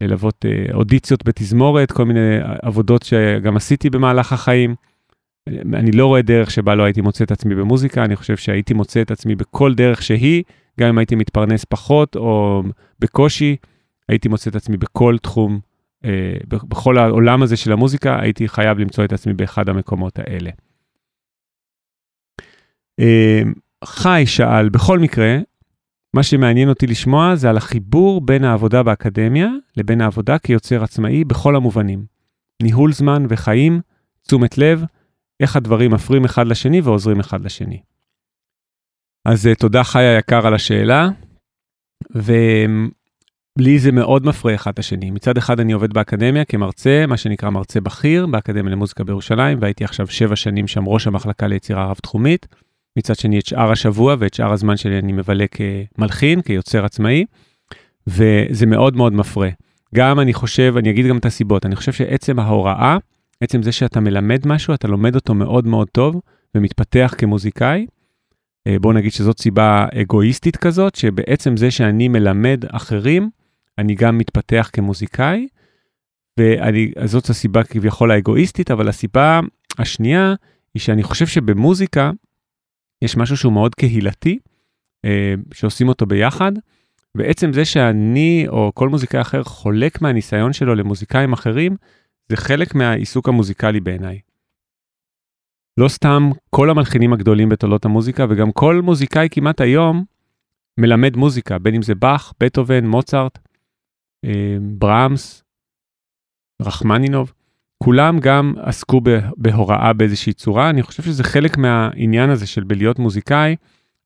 ללוות אה, אודיציות בתזמורת, כל מיני עבודות שגם עשיתי במהלך החיים. אני לא רואה דרך שבה לא הייתי מוצא את עצמי במוזיקה, אני חושב שהייתי מוצא את עצמי בכל דרך שהיא, גם אם הייתי מתפרנס פחות או בקושי, הייתי מוצא את עצמי בכל תחום, אה, בכל העולם הזה של המוזיקה, הייתי חייב למצוא את עצמי באחד המקומות האלה. אה, חי שאל, בכל מקרה, מה שמעניין אותי לשמוע זה על החיבור בין העבודה באקדמיה לבין העבודה כיוצר עצמאי בכל המובנים. ניהול זמן וחיים, תשומת לב, איך הדברים מפרים אחד לשני ועוזרים אחד לשני. אז אה, תודה חי היקר על השאלה, ולי זה מאוד מפרה אחד את השני. מצד אחד אני עובד באקדמיה כמרצה, מה שנקרא מרצה בכיר, באקדמיה למוזיקה בירושלים, והייתי עכשיו שבע שנים שם ראש המחלקה ליצירה רב-תחומית. מצד שני את שאר השבוע ואת שאר הזמן שלי אני מבלה כמלחין, כיוצר עצמאי, וזה מאוד מאוד מפרה. גם אני חושב, אני אגיד גם את הסיבות, אני חושב שעצם ההוראה, עצם זה שאתה מלמד משהו, אתה לומד אותו מאוד מאוד טוב ומתפתח כמוזיקאי. אה, בואו נגיד שזאת סיבה אגואיסטית כזאת, שבעצם זה שאני מלמד אחרים, אני גם מתפתח כמוזיקאי, וזאת הסיבה כביכול האגואיסטית, אבל הסיבה השנייה היא שאני חושב שבמוזיקה יש משהו שהוא מאוד קהילתי, אה, שעושים אותו ביחד, ועצם זה שאני או כל מוזיקאי אחר חולק מהניסיון שלו למוזיקאים אחרים, זה חלק מהעיסוק המוזיקלי בעיניי. לא סתם כל המלחינים הגדולים בתולדות המוזיקה, וגם כל מוזיקאי כמעט היום מלמד מוזיקה, בין אם זה באך, בטהובן, מוצרט, אה, ברמס, רחמנינוב. כולם גם עסקו בהוראה באיזושהי צורה, אני חושב שזה חלק מהעניין הזה של בלהיות מוזיקאי,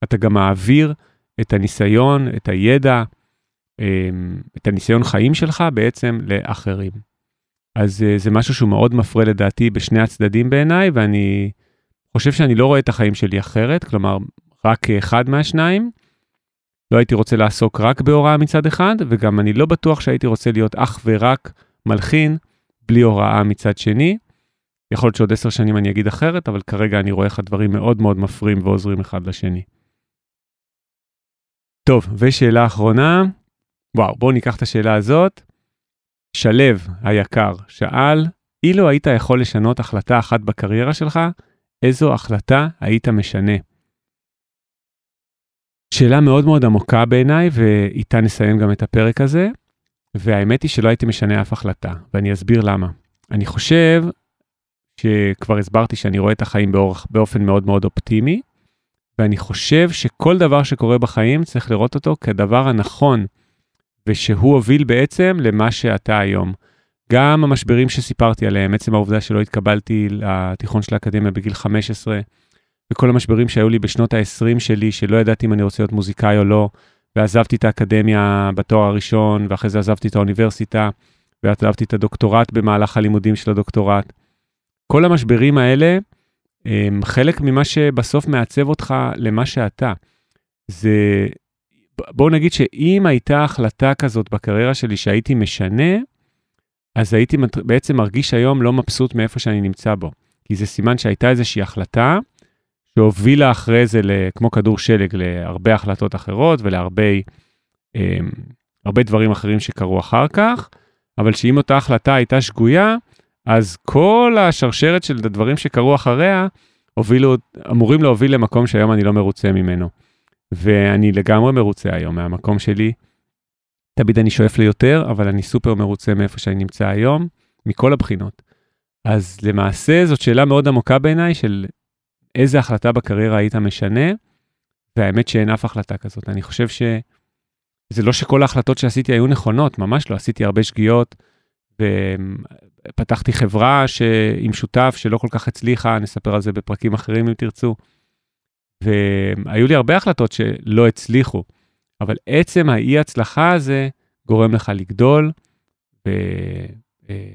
אתה גם מעביר את הניסיון, את הידע, אמ, את הניסיון חיים שלך בעצם לאחרים. אז אה, זה משהו שהוא מאוד מפרה לדעתי בשני הצדדים בעיניי, ואני חושב שאני לא רואה את החיים שלי אחרת, כלומר, רק כאחד מהשניים. לא הייתי רוצה לעסוק רק בהוראה מצד אחד, וגם אני לא בטוח שהייתי רוצה להיות אך ורק מלחין בלי הוראה מצד שני. יכול להיות שעוד עשר שנים אני אגיד אחרת, אבל כרגע אני רואה איך הדברים מאוד מאוד מפרים ועוזרים אחד לשני. טוב, ושאלה אחרונה, וואו, בואו ניקח את השאלה הזאת. שלו היקר שאל, אילו היית יכול לשנות החלטה אחת בקריירה שלך, איזו החלטה היית משנה? שאלה מאוד מאוד עמוקה בעיניי, ואיתה נסיים גם את הפרק הזה. והאמת היא שלא הייתי משנה אף החלטה, ואני אסביר למה. אני חושב שכבר הסברתי שאני רואה את החיים באורך, באופן מאוד מאוד אופטימי, ואני חושב שכל דבר שקורה בחיים צריך לראות אותו כדבר הנכון ושהוא הוביל בעצם למה שאתה היום. גם המשברים שסיפרתי עליהם, עצם העובדה שלא התקבלתי לתיכון של האקדמיה בגיל 15, וכל המשברים שהיו לי בשנות ה-20 שלי, שלא ידעתי אם אני רוצה להיות מוזיקאי או לא, ועזבתי את האקדמיה בתואר הראשון, ואחרי זה עזבתי את האוניברסיטה, ועזבתי את הדוקטורט במהלך הלימודים של הדוקטורט. כל המשברים האלה הם חלק ממה שבסוף מעצב אותך למה שאתה. זה, בואו נגיד שאם הייתה החלטה כזאת בקריירה שלי שהייתי משנה, אז הייתי בעצם מרגיש היום לא מבסוט מאיפה שאני נמצא בו. כי זה סימן שהייתה איזושהי החלטה שהובילה אחרי זה, כמו כדור שלג, להרבה החלטות אחרות ולהרבה אה, דברים אחרים שקרו אחר כך, אבל שאם אותה החלטה הייתה שגויה, אז כל השרשרת של הדברים שקרו אחריה, הובילו, אמורים להוביל למקום שהיום אני לא מרוצה ממנו. ואני לגמרי מרוצה היום מהמקום שלי. תמיד אני שואף ליותר, אבל אני סופר מרוצה מאיפה שאני נמצא היום, מכל הבחינות. אז למעשה זאת שאלה מאוד עמוקה בעיניי של איזה החלטה בקריירה היית משנה, והאמת שאין אף החלטה כזאת. אני חושב שזה לא שכל ההחלטות שעשיתי היו נכונות, ממש לא, עשיתי הרבה שגיאות, ופתחתי חברה ש... עם שותף שלא כל כך הצליחה, נספר על זה בפרקים אחרים אם תרצו. והיו לי הרבה החלטות שלא הצליחו, אבל עצם האי הצלחה הזה גורם לך לגדול ו... אה,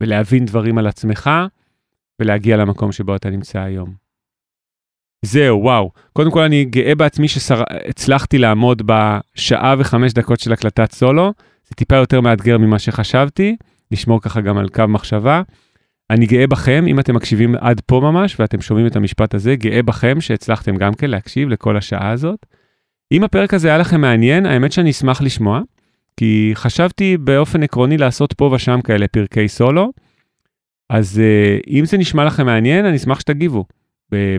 ולהבין דברים על עצמך ולהגיע למקום שבו אתה נמצא היום. זהו, וואו. קודם כל אני גאה בעצמי שהצלחתי לעמוד בשעה וחמש דקות של הקלטת סולו. זה טיפה יותר מאתגר ממה שחשבתי, לשמור ככה גם על קו מחשבה. אני גאה בכם, אם אתם מקשיבים עד פה ממש ואתם שומעים את המשפט הזה, גאה בכם שהצלחתם גם כן להקשיב לכל השעה הזאת. אם הפרק הזה היה לכם מעניין, האמת שאני אשמח לשמוע, כי חשבתי באופן עקרוני לעשות פה ושם כאלה פרקי סולו, אז uh, אם זה נשמע לכם מעניין, אני אשמח שתגיבו,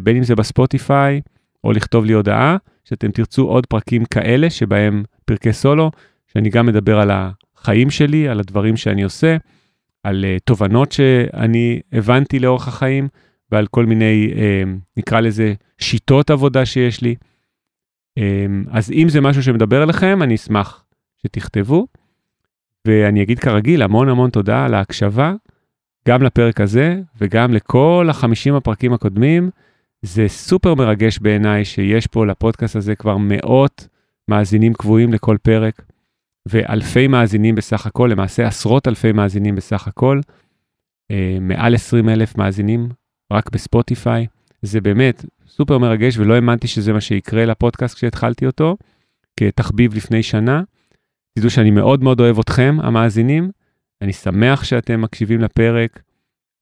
בין אם זה בספוטיפיי, או לכתוב לי הודעה, שאתם תרצו עוד פרקים כאלה, שבהם פרקי סולו, שאני גם מדבר על החיים שלי, על הדברים שאני עושה, על uh, תובנות שאני הבנתי לאורך החיים, ועל כל מיני, uh, נקרא לזה, שיטות עבודה שיש לי. Um, אז אם זה משהו שמדבר אליכם, אני אשמח שתכתבו. ואני אגיד כרגיל, המון המון תודה על ההקשבה, גם לפרק הזה וגם לכל החמישים הפרקים הקודמים. זה סופר מרגש בעיניי שיש פה לפודקאסט הזה כבר מאות מאזינים קבועים לכל פרק. ואלפי מאזינים בסך הכל, למעשה עשרות אלפי מאזינים בסך הכל, אה, מעל 20 אלף מאזינים רק בספוטיפיי. זה באמת סופר מרגש ולא האמנתי שזה מה שיקרה לפודקאסט כשהתחלתי אותו, כתחביב לפני שנה. תדעו שאני מאוד מאוד אוהב אתכם, המאזינים. אני שמח שאתם מקשיבים לפרק,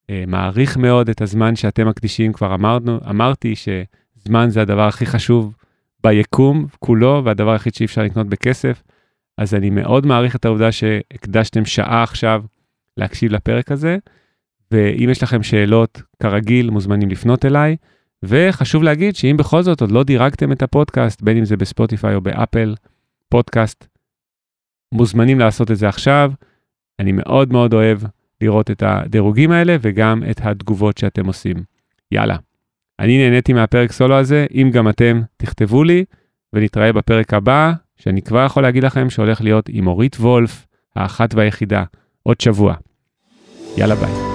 אה, מעריך מאוד את הזמן שאתם מקדישים, כבר אמרנו, אמרתי שזמן זה הדבר הכי חשוב ביקום כולו, והדבר היחיד שאי אפשר לקנות בכסף. אז אני מאוד מעריך את העובדה שהקדשתם שעה עכשיו להקשיב לפרק הזה, ואם יש לכם שאלות, כרגיל, מוזמנים לפנות אליי. וחשוב להגיד שאם בכל זאת עוד לא דירגתם את הפודקאסט, בין אם זה בספוטיפיי או באפל פודקאסט, מוזמנים לעשות את זה עכשיו. אני מאוד מאוד אוהב לראות את הדירוגים האלה וגם את התגובות שאתם עושים. יאללה, אני נהניתי מהפרק סולו הזה, אם גם אתם תכתבו לי, ונתראה בפרק הבא, שאני כבר יכול להגיד לכם שהולך להיות עם אורית וולף, האחת והיחידה, עוד שבוע. יאללה ביי.